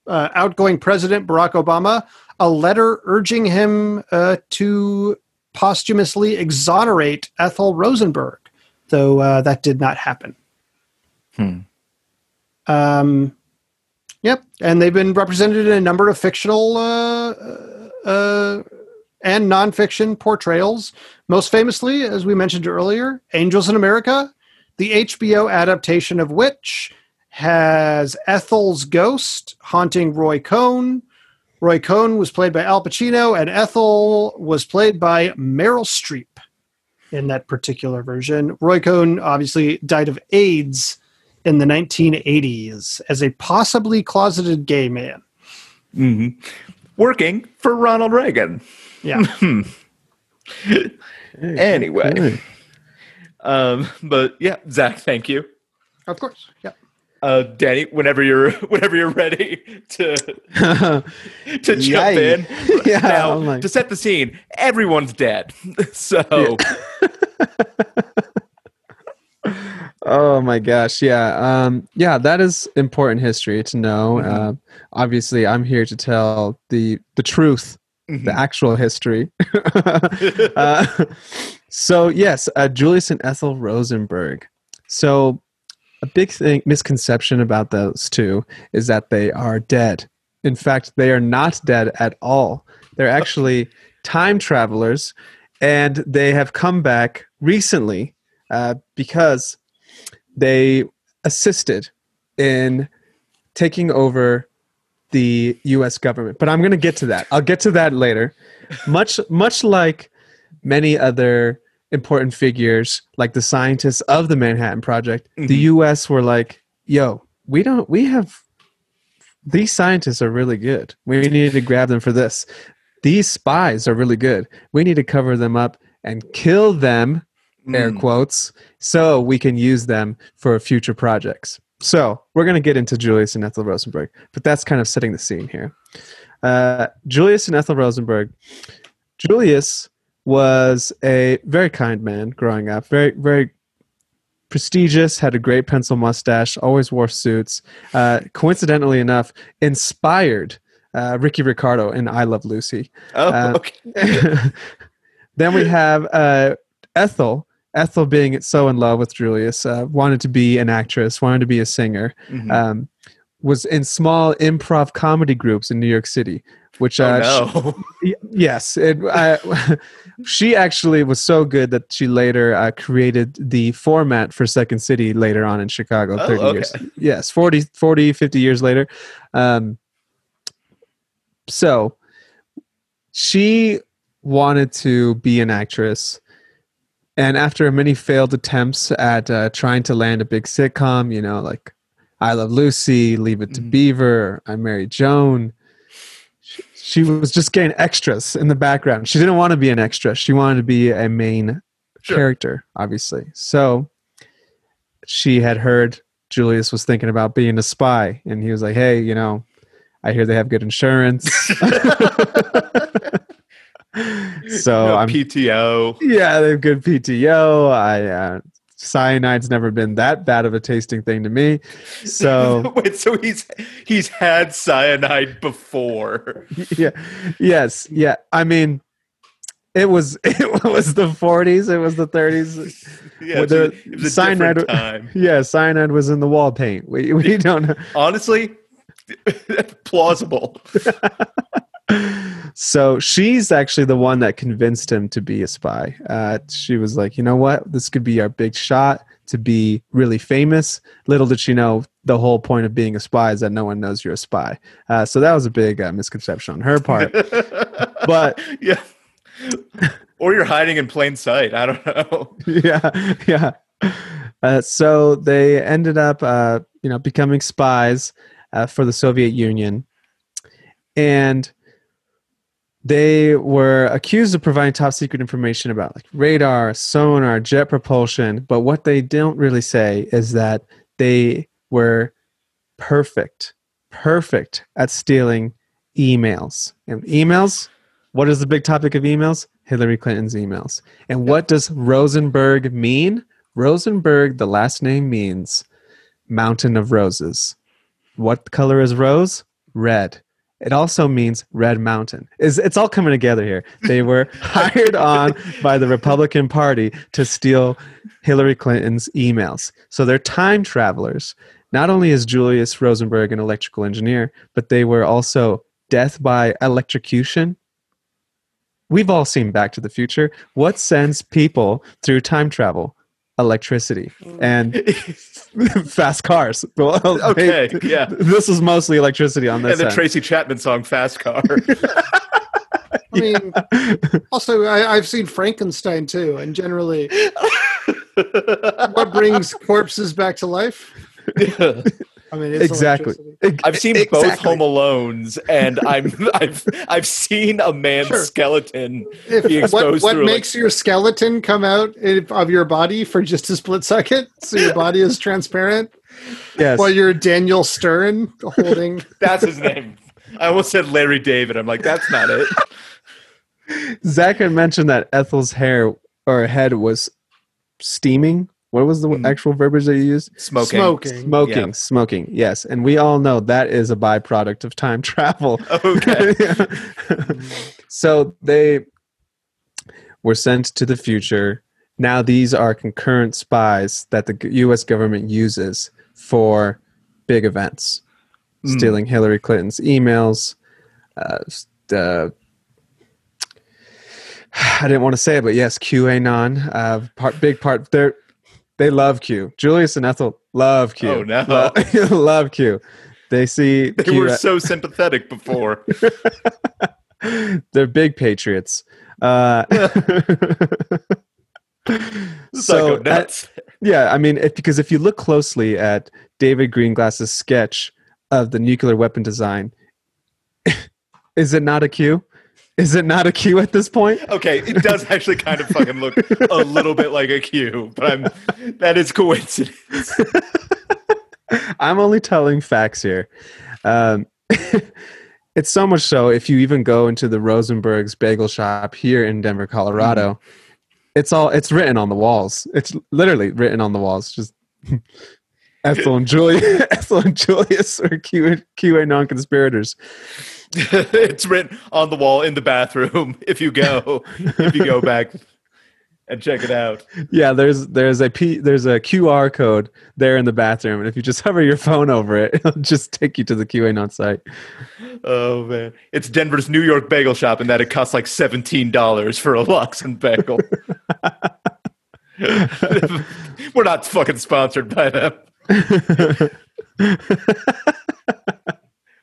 Speaker 2: uh, outgoing President Barack Obama a letter urging him uh, to posthumously exonerate Ethel Rosenberg, though uh, that did not happen.
Speaker 1: Hmm.
Speaker 2: Um, yep, and they've been represented in a number of fictional uh, uh, and nonfiction portrayals. Most famously, as we mentioned earlier, Angels in America, the HBO adaptation of which has Ethel's ghost haunting Roy Cohn. Roy Cohn was played by Al Pacino, and Ethel was played by Meryl Streep in that particular version. Roy Cohn obviously died of AIDS in the 1980s as a possibly closeted gay man.
Speaker 1: hmm Working for Ronald Reagan.
Speaker 2: Yeah.
Speaker 1: Anyway.
Speaker 3: Okay.
Speaker 1: Um, but yeah, Zach, thank you.
Speaker 2: of course. Yeah.
Speaker 1: Uh, Danny, whenever you're whenever you're ready to to jump
Speaker 3: Yay.
Speaker 1: in.
Speaker 3: Yeah,
Speaker 1: Now,
Speaker 3: like-
Speaker 1: to set the scene, everyone's dead. so
Speaker 3: Oh my gosh, yeah, um, yeah, that is important history to know.
Speaker 1: Mhm.
Speaker 3: Uh, obviously, I'm here to tell the the truth,
Speaker 1: Mhm.
Speaker 3: the actual history. uh, so yes, uh, Julius and Ethel Rosenberg. So a big thing misconception about those two is that they are dead. In fact, they are not dead at all. They're actually time travelers, and they have come back recently uh, because they assisted in taking over the U.S. government. But I'm going to get to that. I'll get to that later. Much, much like many other important figures, like the scientists of the Manhattan Project, the
Speaker 1: Mhm.
Speaker 3: U.S. were like, "Yo, we don't. We have these scientists are really good. We need to grab them for this. These spies are really good. We need to cover them up and kill them, air
Speaker 1: Mm.
Speaker 3: quotes, so we can use them for future projects. So we're going to get into Julius and Ethel Rosenberg, but that's kind of setting the scene here. Uh, Julius and Ethel Rosenberg. Julius was a very kind man growing up, very, very prestigious, had a great pencil mustache, always wore suits. Uh, coincidentally enough, inspired uh, Ricky Ricardo in I Love Lucy.
Speaker 1: Oh,
Speaker 3: Uh,
Speaker 1: okay.
Speaker 3: then we have uh, Ethel. Ethel being so in love with Julius, uh, wanted to be an actress, wanted to be a singer,
Speaker 1: Mhm.
Speaker 3: um, was in small improv comedy groups in New York City, which uh,
Speaker 1: oh, no.
Speaker 3: Y- yes it, I, she actually was so good that she later uh, created the format for second city later on in chicago
Speaker 1: Oh,
Speaker 3: 30
Speaker 1: okay.
Speaker 3: years yes 40 40 50 years later um, so she wanted to be an actress and after many failed attempts at uh, trying to land a big sitcom you know like i love lucy leave it to
Speaker 1: Mhm.
Speaker 3: beaver i married joan she, she was just getting extras in the background she didn't want to be an extra she wanted to be a main
Speaker 1: Sure.
Speaker 3: character obviously so she had heard julius was thinking about being a spy and he was like hey you know i hear they have good insurance so
Speaker 1: No
Speaker 3: i'm
Speaker 1: PTO.
Speaker 3: yeah, they have good PTO. I uh, cyanide's never been that bad of a tasting thing to me. So
Speaker 1: wait, so he's he's had cyanide before.
Speaker 3: yeah, yes, yeah. I mean, it was it was the 40s. It was the 30s.
Speaker 1: Yeah,
Speaker 3: Well,
Speaker 1: it's a-
Speaker 3: the
Speaker 1: it was a
Speaker 3: cyanide-
Speaker 1: different time.
Speaker 3: Yeah, cyanide was in the wall paint. We we don't know.
Speaker 1: Honestly, plausible.
Speaker 3: So she's actually the one that convinced him to be a spy. Uh, she was like, you know what, this could be our big shot to be really famous. Little did she know the whole point of being a spy is that no one knows you're a spy. Uh, so that was a big uh, misconception on her part. But-
Speaker 1: yeah, or you're hiding in plain sight. I don't know.
Speaker 3: yeah, yeah. Uh, so they ended up, uh, you know, becoming spies uh, for the Soviet Union, and they were accused of providing top secret information about like radar, sonar, jet propulsion. But what they don't really say is that they were perfect, perfect at stealing emails. And emails, what is the big topic of emails? Hillary Clinton's emails. And what does Rosenberg mean? Rosenberg, the last name means mountain of roses. What color is rose? Red. It also means Red Mountain. Is it's all coming together here. They were hired on by the Republican Party to steal Hillary Clinton's emails. So they're time travelers. Not only is Julius Rosenberg an electrical engineer, but they were also death by electrocution. We've all seen Back to the Future. What sends people through time travel? Electricity mm. and fast cars. Well,
Speaker 1: Okay,
Speaker 3: they-
Speaker 1: yeah.
Speaker 3: This is mostly electricity on this
Speaker 1: and the
Speaker 3: end.
Speaker 1: Tracy Chapman song "Fast Car."
Speaker 2: I mean, also I, I've seen Frankenstein too, and generally, what brings corpses back to life? I mean, it's
Speaker 3: exactly.
Speaker 1: I've seen both Home Alones, and I'm I've I've seen a man's
Speaker 2: Sure.
Speaker 1: skeleton.
Speaker 2: If,
Speaker 1: be
Speaker 2: what
Speaker 1: exposed
Speaker 2: what
Speaker 1: through, like-
Speaker 2: makes your skeleton come out of your body for just a split second, so your body is transparent,
Speaker 3: Yes.
Speaker 2: while you're Daniel Stern holding?
Speaker 1: That's his name. I almost said Larry David. I'm like, that's not it.
Speaker 3: Zach had mentioned that Ethel's hair or head was steaming. What was the
Speaker 1: Mm.
Speaker 3: actual verbiage that you used?
Speaker 1: Smoking.
Speaker 2: Smoking.
Speaker 3: Smoking,
Speaker 1: Yeah.
Speaker 3: smoking. Yes, and we all know that is a byproduct of time travel.
Speaker 1: Okay.
Speaker 3: so they were sent to the future. Now these are concurrent spies that the U.S. government uses for big events,
Speaker 1: Mm.
Speaker 3: stealing Hillary Clinton's emails. Uh, s- the I didn't want to say it, but yes, QAnon. Uh, part big part. They they love Q. Julius and Ethel love Q.
Speaker 1: Oh, no.
Speaker 3: Lo- love Q. They see
Speaker 1: They
Speaker 3: Q
Speaker 1: were so sympathetic before.
Speaker 3: they're big patriots. Uh, so at- yeah, I mean, if, because if you look closely at David Greenglass's sketch of the nuclear weapon design. Is it not a Q? Is it not a a Q at this point?
Speaker 1: Okay, it does actually kind of fucking look a little bit like a a Q, but I'm that is coincidence.
Speaker 3: I'm only telling facts here. Um, it's so much so if you even go into the Rosenberg's bagel shop here in Denver, Colorado, it's all it's written on the walls. It's literally written on the walls. Just Ethel and Julia, Ethel and Julius are Q, QAnon conspirators.
Speaker 1: it's written on the wall in the bathroom. If you go, if you go back and check it out.
Speaker 3: Yeah, there's there's a P, there's a QR code there in the bathroom, and if you just hover your phone over it, it'll just take you to the QAnon site.
Speaker 1: Oh man, it's Denver's New York bagel shop, and that it costs like seventeen dollars for a Luxon bagel. We're not fucking sponsored by them.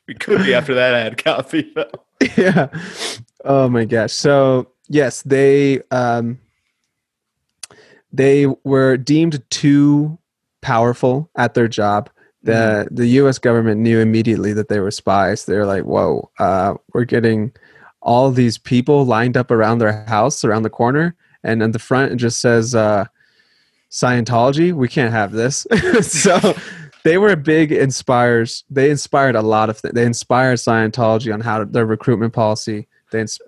Speaker 1: we could be after that ad copy. Though.
Speaker 3: yeah. Oh my gosh. So yes, they um, they were deemed too powerful at their job. The the U.S. government knew immediately that they were spies. They were like, "Whoa, uh, we're getting all these people lined up around their house, around the corner, and in the front it just says uh, Scientology. We can't have this." so they were big inspires. They inspired a lot of things. They inspired Scientology on how to, their recruitment policy. They ins-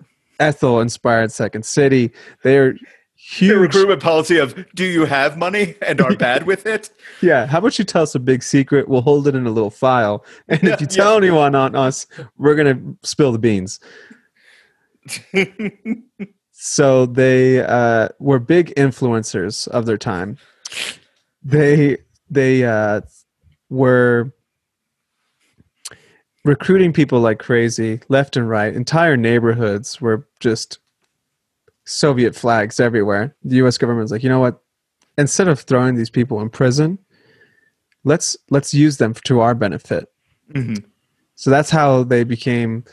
Speaker 3: Ethel inspired Second City. They're
Speaker 1: The
Speaker 3: huge.
Speaker 1: recruitment policy of "Do you have money and are bad with it?"
Speaker 3: Yeah, how about you tell us a big secret? We'll hold it in a little file, and
Speaker 1: Yeah,
Speaker 3: if you tell anyone on us, we're gonna spill the beans. So they uh, were big influencers of their time. They they uh, were recruiting people like crazy, left and right. Entire neighborhoods were just Soviet flags everywhere. The U.S. government's like, you know what? Instead of throwing these people in prison, let's let's use them to our benefit.
Speaker 1: Mhm.
Speaker 3: So that's how they became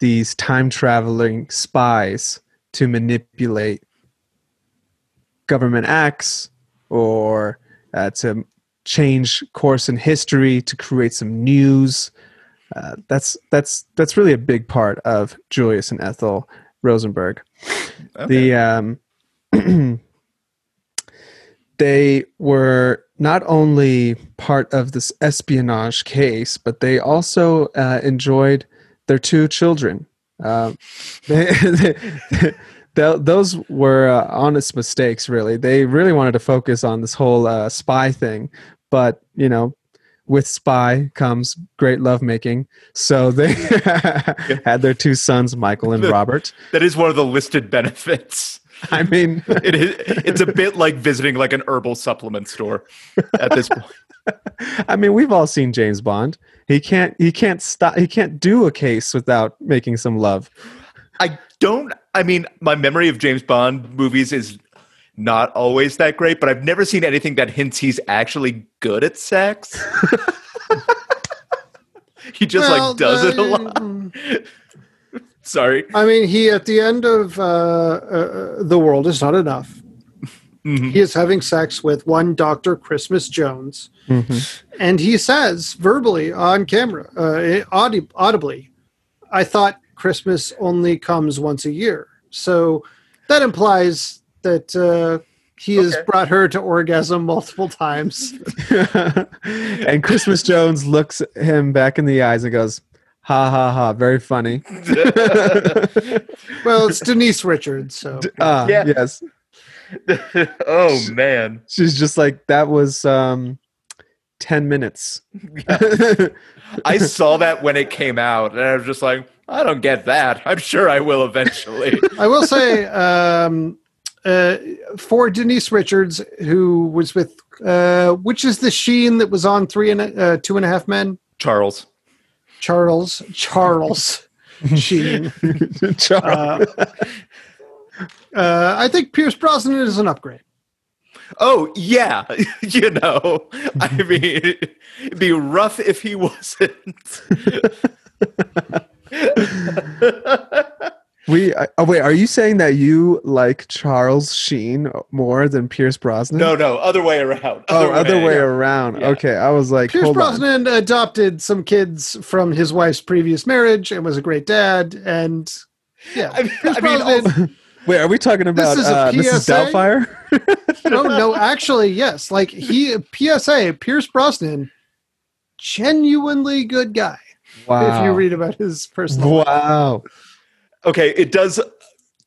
Speaker 3: these time traveling spies to manipulate government acts or uh, to change course in history to create some news. Uh, that's that's that's really a big part of Julius and Ethel Rosenberg. The um, they were not only part of this espionage case, but they also uh, enjoyed their two children. Um, they, they- those were uh, honest mistakes, really. They really wanted to focus on this whole uh, spy thing, but you know, with spy comes great lovemaking. So they had their two sons, Michael and Robert.
Speaker 1: That is one of the listed benefits.
Speaker 3: I mean,
Speaker 1: It is. It's a bit like visiting like an herbal supplement store at this point.
Speaker 3: I mean, we've all seen James Bond. He can't. He can't stop. He can't do a case without making some love.
Speaker 1: I don't. I mean, my memory of James Bond movies is not always that great, but I've never seen anything that hints he's actually good at sex. he just
Speaker 2: Well,
Speaker 1: like does it a lot. Sorry.
Speaker 2: I mean, he at the end of uh, uh, the world is not enough.
Speaker 1: Mhm.
Speaker 2: He is having sex with one Doctor Christmas Jones, and he says verbally on camera, uh, audi- audibly, "I thought Christmas only comes once a year." So that implies that uh, he has
Speaker 1: Okay.
Speaker 2: brought her to orgasm multiple times.
Speaker 3: and Christmas Jones looks him back in the eyes and goes, "Ha ha ha! Very funny."
Speaker 2: well, it's Denise Richards, so
Speaker 3: Ah,
Speaker 1: Yeah.
Speaker 3: yes.
Speaker 1: oh man.
Speaker 3: She's just like that was um, ten minutes.
Speaker 1: I saw that when it came out, and I was just like, I don't get that. I'm sure I will eventually.
Speaker 2: I will say um, uh, for Denise Richards, who was with uh, which is the Sheen that was on Three and a- uh, Two and a Half Men,
Speaker 1: Charles.
Speaker 2: Charles Charles Sheen.
Speaker 3: Charles.
Speaker 2: Uh, uh, I think Pierce Brosnan is an upgrade.
Speaker 1: Oh yeah, you know. I mean, it'd be rough if he wasn't.
Speaker 3: We uh, oh wait, are you saying that you like Charles Sheen more than Pierce Brosnan?
Speaker 1: No, no, other way around.
Speaker 3: Oh, other way around.
Speaker 1: Yeah.
Speaker 3: Okay, I was like,
Speaker 2: Pierce
Speaker 3: hold on.
Speaker 2: Brosnan adopted some kids from his wife's previous marriage and was a great dad. And yeah,
Speaker 1: I mean,
Speaker 2: Pierce
Speaker 1: I mean,
Speaker 2: Brosnan.
Speaker 3: Wait, are we talking about this
Speaker 2: is a
Speaker 3: uh, Mrs. Doubtfire?
Speaker 2: no, no, actually, yes. Like he, PSA, Pierce Brosnan, genuinely good guy.
Speaker 3: wow.
Speaker 2: If you read about his personal life.
Speaker 3: Wow.
Speaker 1: Okay, it does.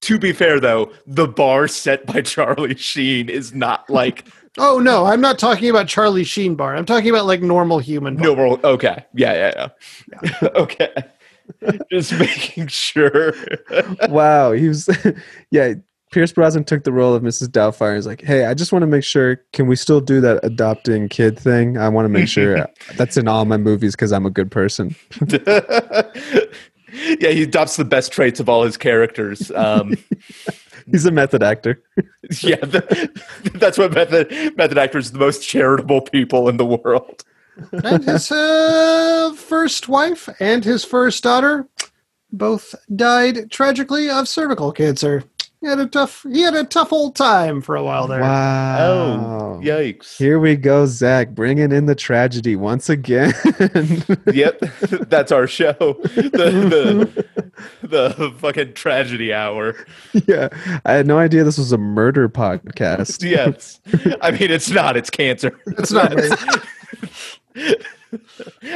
Speaker 1: To be fair, though, the bar set by Charlie Sheen is not like
Speaker 2: Oh no, I'm not talking about Charlie Sheen bar. I'm talking about like normal human. Bar.
Speaker 1: normal. Okay, yeah, yeah, yeah. okay, just making sure.
Speaker 3: Wow. He was yeah, Pierce Brosnan took the role of Mrs. Doubtfire. He's like, hey, I just want to make sure, can we still do that adopting kid thing? I want to make sure that's in all my movies because I'm a good person.
Speaker 1: Yeah, he adopts the best traits of all his characters. Um,
Speaker 3: He's a method actor.
Speaker 1: yeah, the, that's what method method actors are the most charitable people in the world.
Speaker 2: and his uh, first wife and his first daughter both died tragically of cervical cancer. He had a tough. He had a tough old time for a while there.
Speaker 3: Wow.
Speaker 1: Oh, yikes!
Speaker 3: Here we go, Zach, bringing in the tragedy once again.
Speaker 1: Yep, that's our show. The the, the fucking tragedy hour.
Speaker 3: yeah, I had no idea this was a murder podcast.
Speaker 1: Yes, I mean it's not. It's cancer.
Speaker 2: It's not me.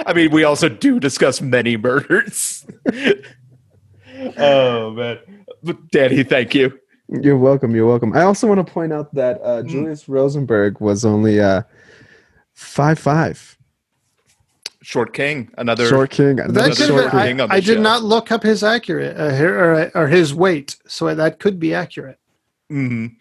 Speaker 1: I mean, we also do discuss many murders. Oh man, but Danny, thank you.
Speaker 3: You're welcome. You're welcome. I also want to point out that uh,
Speaker 1: Mm.
Speaker 3: Julius Rosenberg was only uh, five five.
Speaker 1: Short King, another.
Speaker 3: Short king.
Speaker 2: That
Speaker 3: another
Speaker 2: could
Speaker 3: short
Speaker 2: have
Speaker 1: King
Speaker 2: I, I did not look up his accurate uh, or, or his weight, so that could be accurate.
Speaker 1: Mhm.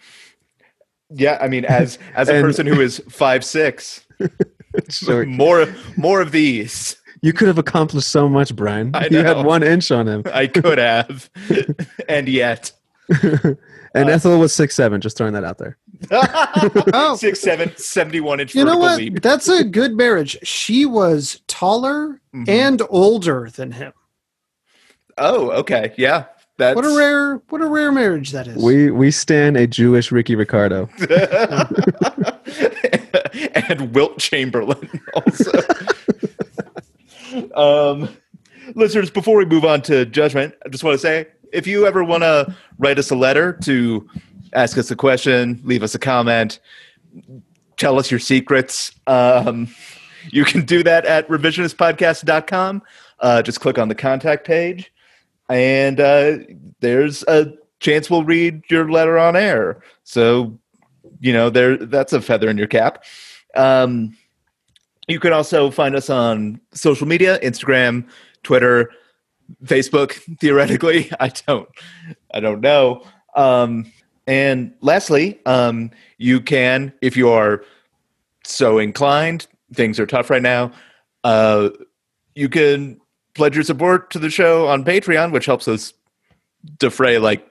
Speaker 1: Yeah, I mean, as as a
Speaker 3: And-
Speaker 1: person who is five six,
Speaker 3: short.
Speaker 1: more more of these
Speaker 3: You could have accomplished so much, Brian.
Speaker 1: I
Speaker 3: You had one inch on him,
Speaker 1: I could have, and yet
Speaker 3: and
Speaker 1: Uh,
Speaker 3: Ethel was six seven. Just throwing that out there.
Speaker 2: Oh.
Speaker 1: six seven, 71 inch
Speaker 2: You know what?
Speaker 1: leap.
Speaker 2: That's a good marriage. She was taller
Speaker 1: Mhm.
Speaker 2: and older than him.
Speaker 1: Oh, okay, yeah, that's
Speaker 2: What a rare, what a rare marriage that is.
Speaker 3: We we stand a Jewish Ricky Ricardo.
Speaker 1: and Wilt Chamberlain also. Um, listeners, before we move on to judgment, I just want to say if you ever want to write us a letter to ask us a question, leave us a comment, tell us your secrets, um, you can do that at revisionistpodcast.com. Uh, just click on the contact page, and uh, there's a chance we'll read your letter on air. So you know there that's a feather in your cap um, you can also find us on social media instagram twitter facebook theoretically i don't i don't know um, and lastly um, you can if you are so inclined things are tough right now uh, you can pledge your support to the show on patreon which helps us defray like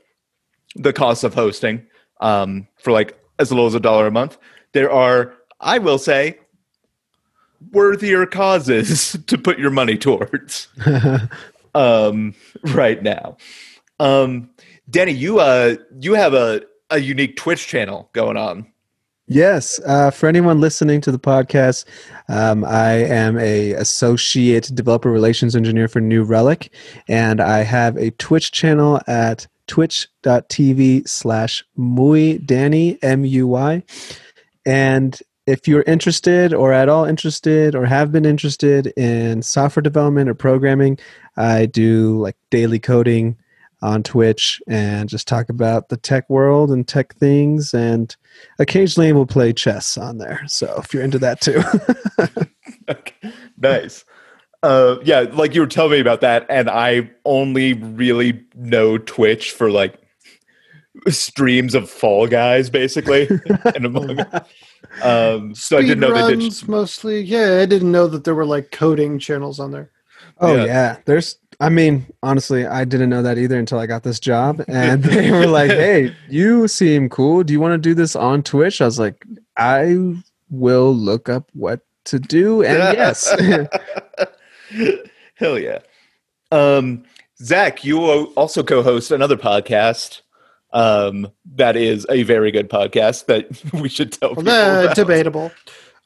Speaker 1: the cost of hosting um, for like as low as a dollar a month. There are, I will say, worthier causes to put your money towards um, right now. Um, Danny, you uh, you have a, a unique Twitch channel going on.
Speaker 3: Yes, uh, for anyone listening to the podcast, um, I am a associate developer relations engineer for New Relic, and I have a Twitch channel at twitch.tv slash muy danny m-u-y and if you're interested or at all interested or have been interested in software development or programming i do like daily coding on twitch and just talk about the tech world and tech things and occasionally we'll play chess on there so if you're into that too
Speaker 1: Okay, nice. Uh, yeah, like you were telling me about that, and I only really know Twitch for like streams of Fall Guys, basically. and among, um, so I didn't know they did.
Speaker 2: Speedruns mostly. Yeah, I didn't know that there were like coding channels on there.
Speaker 3: Oh
Speaker 1: Yeah.
Speaker 3: yeah. there's. I mean, honestly, I didn't know that either until I got this job, and they were like, "Hey, you seem cool. Do you want to do this on Twitch?" I was like, "I will look up what to do." And yes,
Speaker 1: Hell yeah. Um, Zach, you o- also co-host another podcast. Um, that is a very good podcast that we should tell people
Speaker 2: Uh, debatable.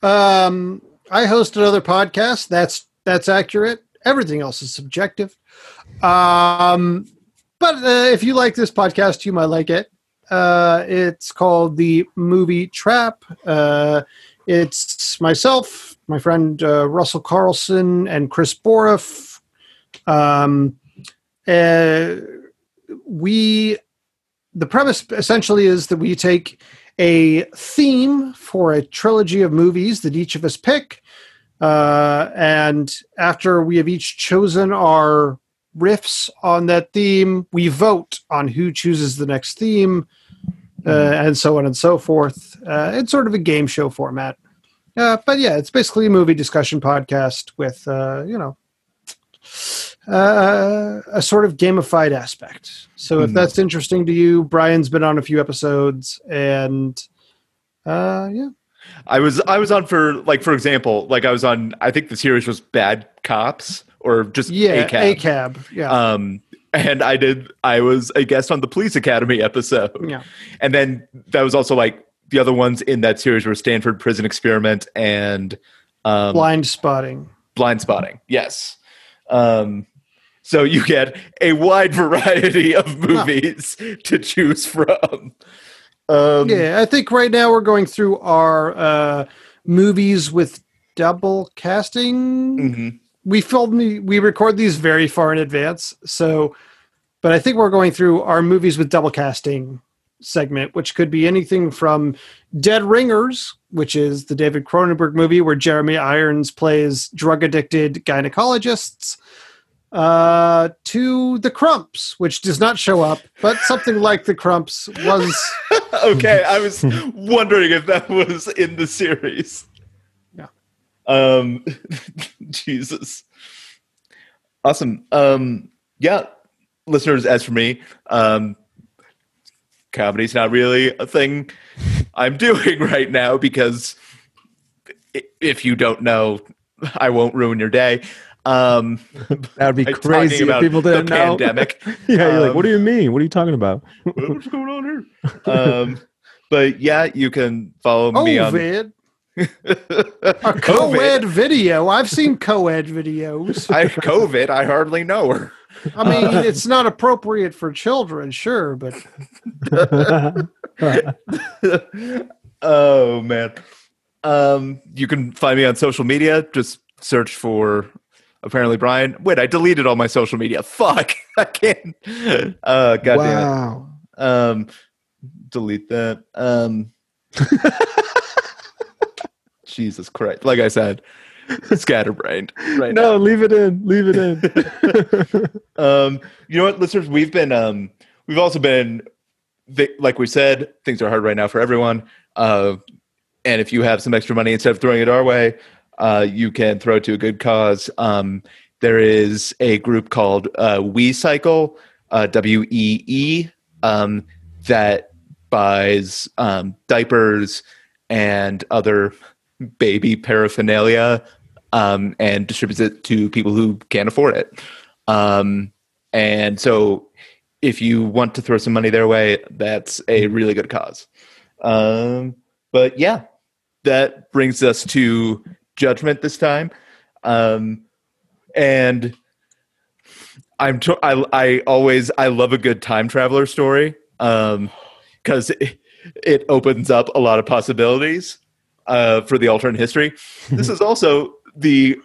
Speaker 2: Um, I host another podcast. That's that's accurate. Everything else is subjective. Um, but uh, if you like this podcast, you might like it. Uh, it's called the Movie Trap. Uh, it's myself, my friend uh, Russell Carlson, and Chris Boroff. Um, uh, we the premise essentially is that we take a theme for a trilogy of movies that each of us pick. Uh, and after we have each chosen our riffs on that theme, we vote on who chooses the next theme, uh, and so on and so forth. Uh, it's sort of a game show format. Uh, but yeah, it's basically a movie discussion podcast with, uh, you know, uh, a sort of gamified aspect. So if
Speaker 1: Mhm.
Speaker 2: that's interesting to you, Brian's been on a few episodes, and uh, yeah,
Speaker 1: I was I was on for like for example, like I was on. I think the series was Bad Cops or just
Speaker 2: yeah,
Speaker 1: ACAB.
Speaker 2: ACAB, yeah,
Speaker 1: Um, and I did. I was a guest on the Police Academy episode.
Speaker 2: yeah.
Speaker 1: And then that was also like the other ones in that series were Stanford Prison Experiment and um,
Speaker 2: Blind spotting.
Speaker 1: Blindspotting. Yes. Um, so you get a wide variety of movies to choose from. Um,
Speaker 2: Yeah, I think right now we're going through our uh, movies with double casting.
Speaker 1: mhm.
Speaker 2: We we record these very far in advance, so but I think we're going through our movies with double casting segment, which could be anything from Dead Ringers, which is the David Cronenberg movie where Jeremy Irons plays drug addicted gynecologists, uh, to The Klumps, which does not show up, but something like The Klumps was.
Speaker 1: okay, I was wondering if that was in the series.
Speaker 2: Yeah.
Speaker 1: Um Jesus. Awesome. Um yeah, listeners, as for me, um comedy's not really a thing I'm doing right now because if you don't know, I won't ruin your day. Um
Speaker 3: That would be crazy if people didn't
Speaker 1: the
Speaker 3: know.
Speaker 1: pandemic.
Speaker 3: yeah, you're like,
Speaker 1: Um,
Speaker 3: what do you mean? What are you talking about?
Speaker 1: What's going on here? Um but yeah, you can follow
Speaker 2: Oh,
Speaker 1: me on
Speaker 2: vid. A co-ed video. I've seen co-ed videos.
Speaker 1: I COVID. I hardly know her.
Speaker 2: I mean, it's not appropriate for children, sure, but
Speaker 1: oh man. Um, you can find me on social media. Just search for apparently Brian. Wait, I deleted all my social media. Fuck, I can't. Uh, goddamn
Speaker 3: wow.
Speaker 1: it. Um, delete that. Um, Jesus Christ! Like I said, scatterbrained right now.
Speaker 3: No, leave it in. Leave it in.
Speaker 1: Um, you know what, listeners? We've been, um, we've also been, like we said, things are hard right now for everyone. Uh, and if you have some extra money, instead of throwing it our way, uh, you can throw to a good cause. Um, there is a group called uh, WeeCycle, uh, W E E, um, that buys um, diapers and other baby paraphernalia um, and distributes it to people who can't afford it. Um, and so if you want to throw some money their way, that's a really good cause. Um, but yeah, that brings us to judgment this time. Um, and I'm tr- I, I always I love a good time traveler story um, because it, it opens up a lot of possibilities uh, for the alternate history. this is also the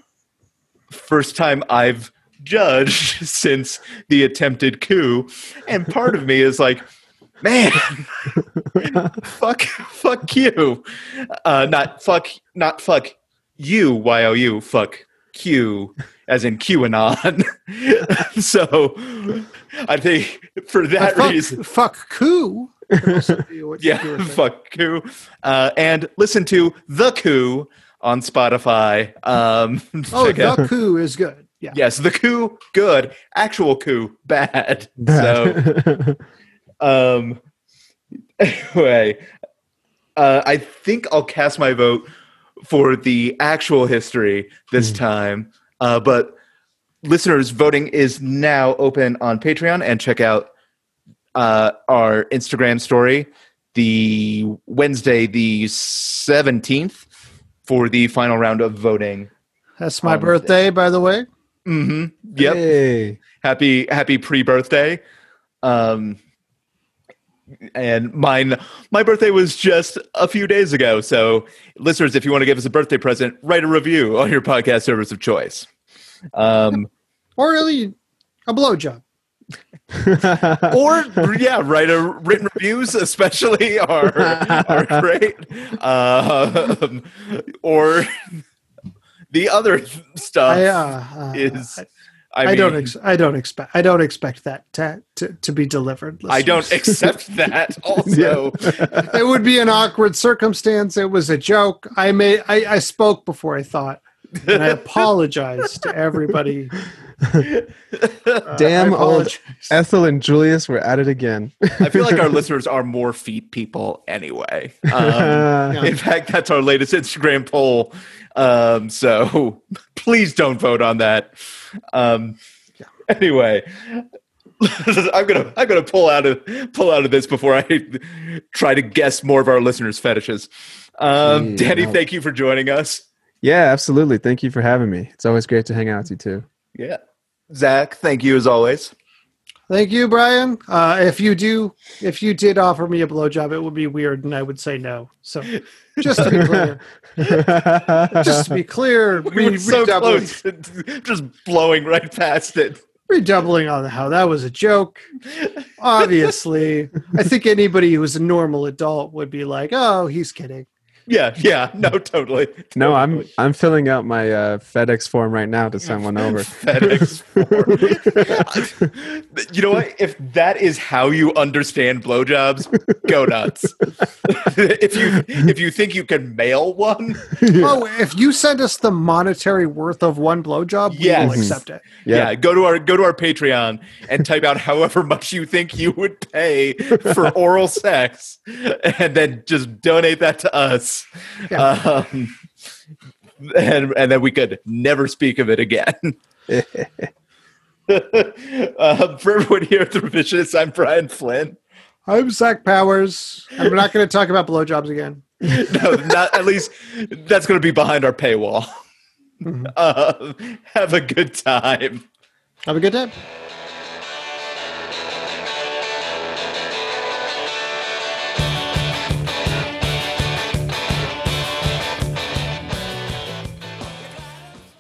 Speaker 1: first time I've judged since the attempted coup, and part of me is like, man, fuck, fuck you, uh, not fuck, not fuck you, y o u, fuck Q, as in QAnon. so, I think for that
Speaker 2: fuck,
Speaker 1: reason,
Speaker 2: fuck coup. could also be what you
Speaker 1: yeah, fuck coup, uh, and listen to the coup on Spotify. Um,
Speaker 2: Oh,
Speaker 1: check out-
Speaker 2: the coup is good. Yeah.
Speaker 1: Yes, the coup, good. Actual coup, bad. So, um, anyway, uh, I think I'll cast my vote for the actual history this
Speaker 3: Hmm.
Speaker 1: time. Uh, but listeners, voting is now open on Patreon, and check out uh, our Instagram story the Wednesday, the seventeenth, for the final round of voting.
Speaker 2: That's my birthday, by the way.
Speaker 1: hmm Yep.
Speaker 3: Hey.
Speaker 1: happy happy pre-birthday um and mine my birthday was just a few days ago. So listeners if you want to give us a birthday present write a review on your podcast service of choice. Um
Speaker 2: Or really a blowjob.
Speaker 1: or yeah write a written reviews especially are are great. Um or the other stuff
Speaker 2: I, uh, uh,
Speaker 1: is
Speaker 2: I,
Speaker 1: I
Speaker 2: don't. Ex- I don't expect. I don't expect that to to, to be delivered.
Speaker 1: I don't accept that also
Speaker 2: it would be an awkward circumstance. It was a joke. I may. I, I spoke before I thought, and I apologize to everybody. Uh,
Speaker 3: Damn
Speaker 2: I
Speaker 3: old. Ethel and Julius were at it again.
Speaker 1: I feel like our listeners are more feet people anyway. Um,
Speaker 3: Yeah.
Speaker 1: In fact, that's our latest Instagram poll. Um, so please don't vote on that. Um, anyway, I'm gonna I'm gonna pull out of pull out of this before I try to guess more of our listeners' fetishes. Um,
Speaker 3: Yeah.
Speaker 1: Danny, thank you for joining us.
Speaker 3: Yeah, absolutely. Thank you for having me. It's always great to hang out with you too.
Speaker 1: Yeah, Zach, thank you as always.
Speaker 2: Thank you, Brian. Uh, if you do, if you did offer me a blowjob, it would be weird, and I would say no. So, just to be clear, just to be clear,
Speaker 1: We
Speaker 2: re-
Speaker 1: were so close, to just blowing right past it.
Speaker 2: redoubling on how that was a joke. Obviously, I think anybody who's a normal adult would be like, "Oh, he's kidding."
Speaker 1: Yeah, yeah, no, totally.
Speaker 3: no, I'm I'm filling out my uh, FedEx form right now to send one over.
Speaker 1: FedEx form. you know what? If that is how you understand blowjobs, go nuts. if you if you think you can mail one,
Speaker 2: Oh, if you send us the monetary worth of one blowjob, we
Speaker 1: Yes.
Speaker 2: will accept it.
Speaker 1: yeah. go to our go to our Patreon and type out however much you think you would pay for oral sex, and then just donate that to us.
Speaker 2: Yeah.
Speaker 1: Um, and and then we could never speak of it again. um, for everyone here at the Revisionists, I'm Brian Flynn.
Speaker 2: I'm Zach Powers. I'm not going to talk about blowjobs again.
Speaker 1: No, not at least that's going to be behind our paywall.
Speaker 2: Mhm.
Speaker 1: Uh, have a good time.
Speaker 2: Have a good day.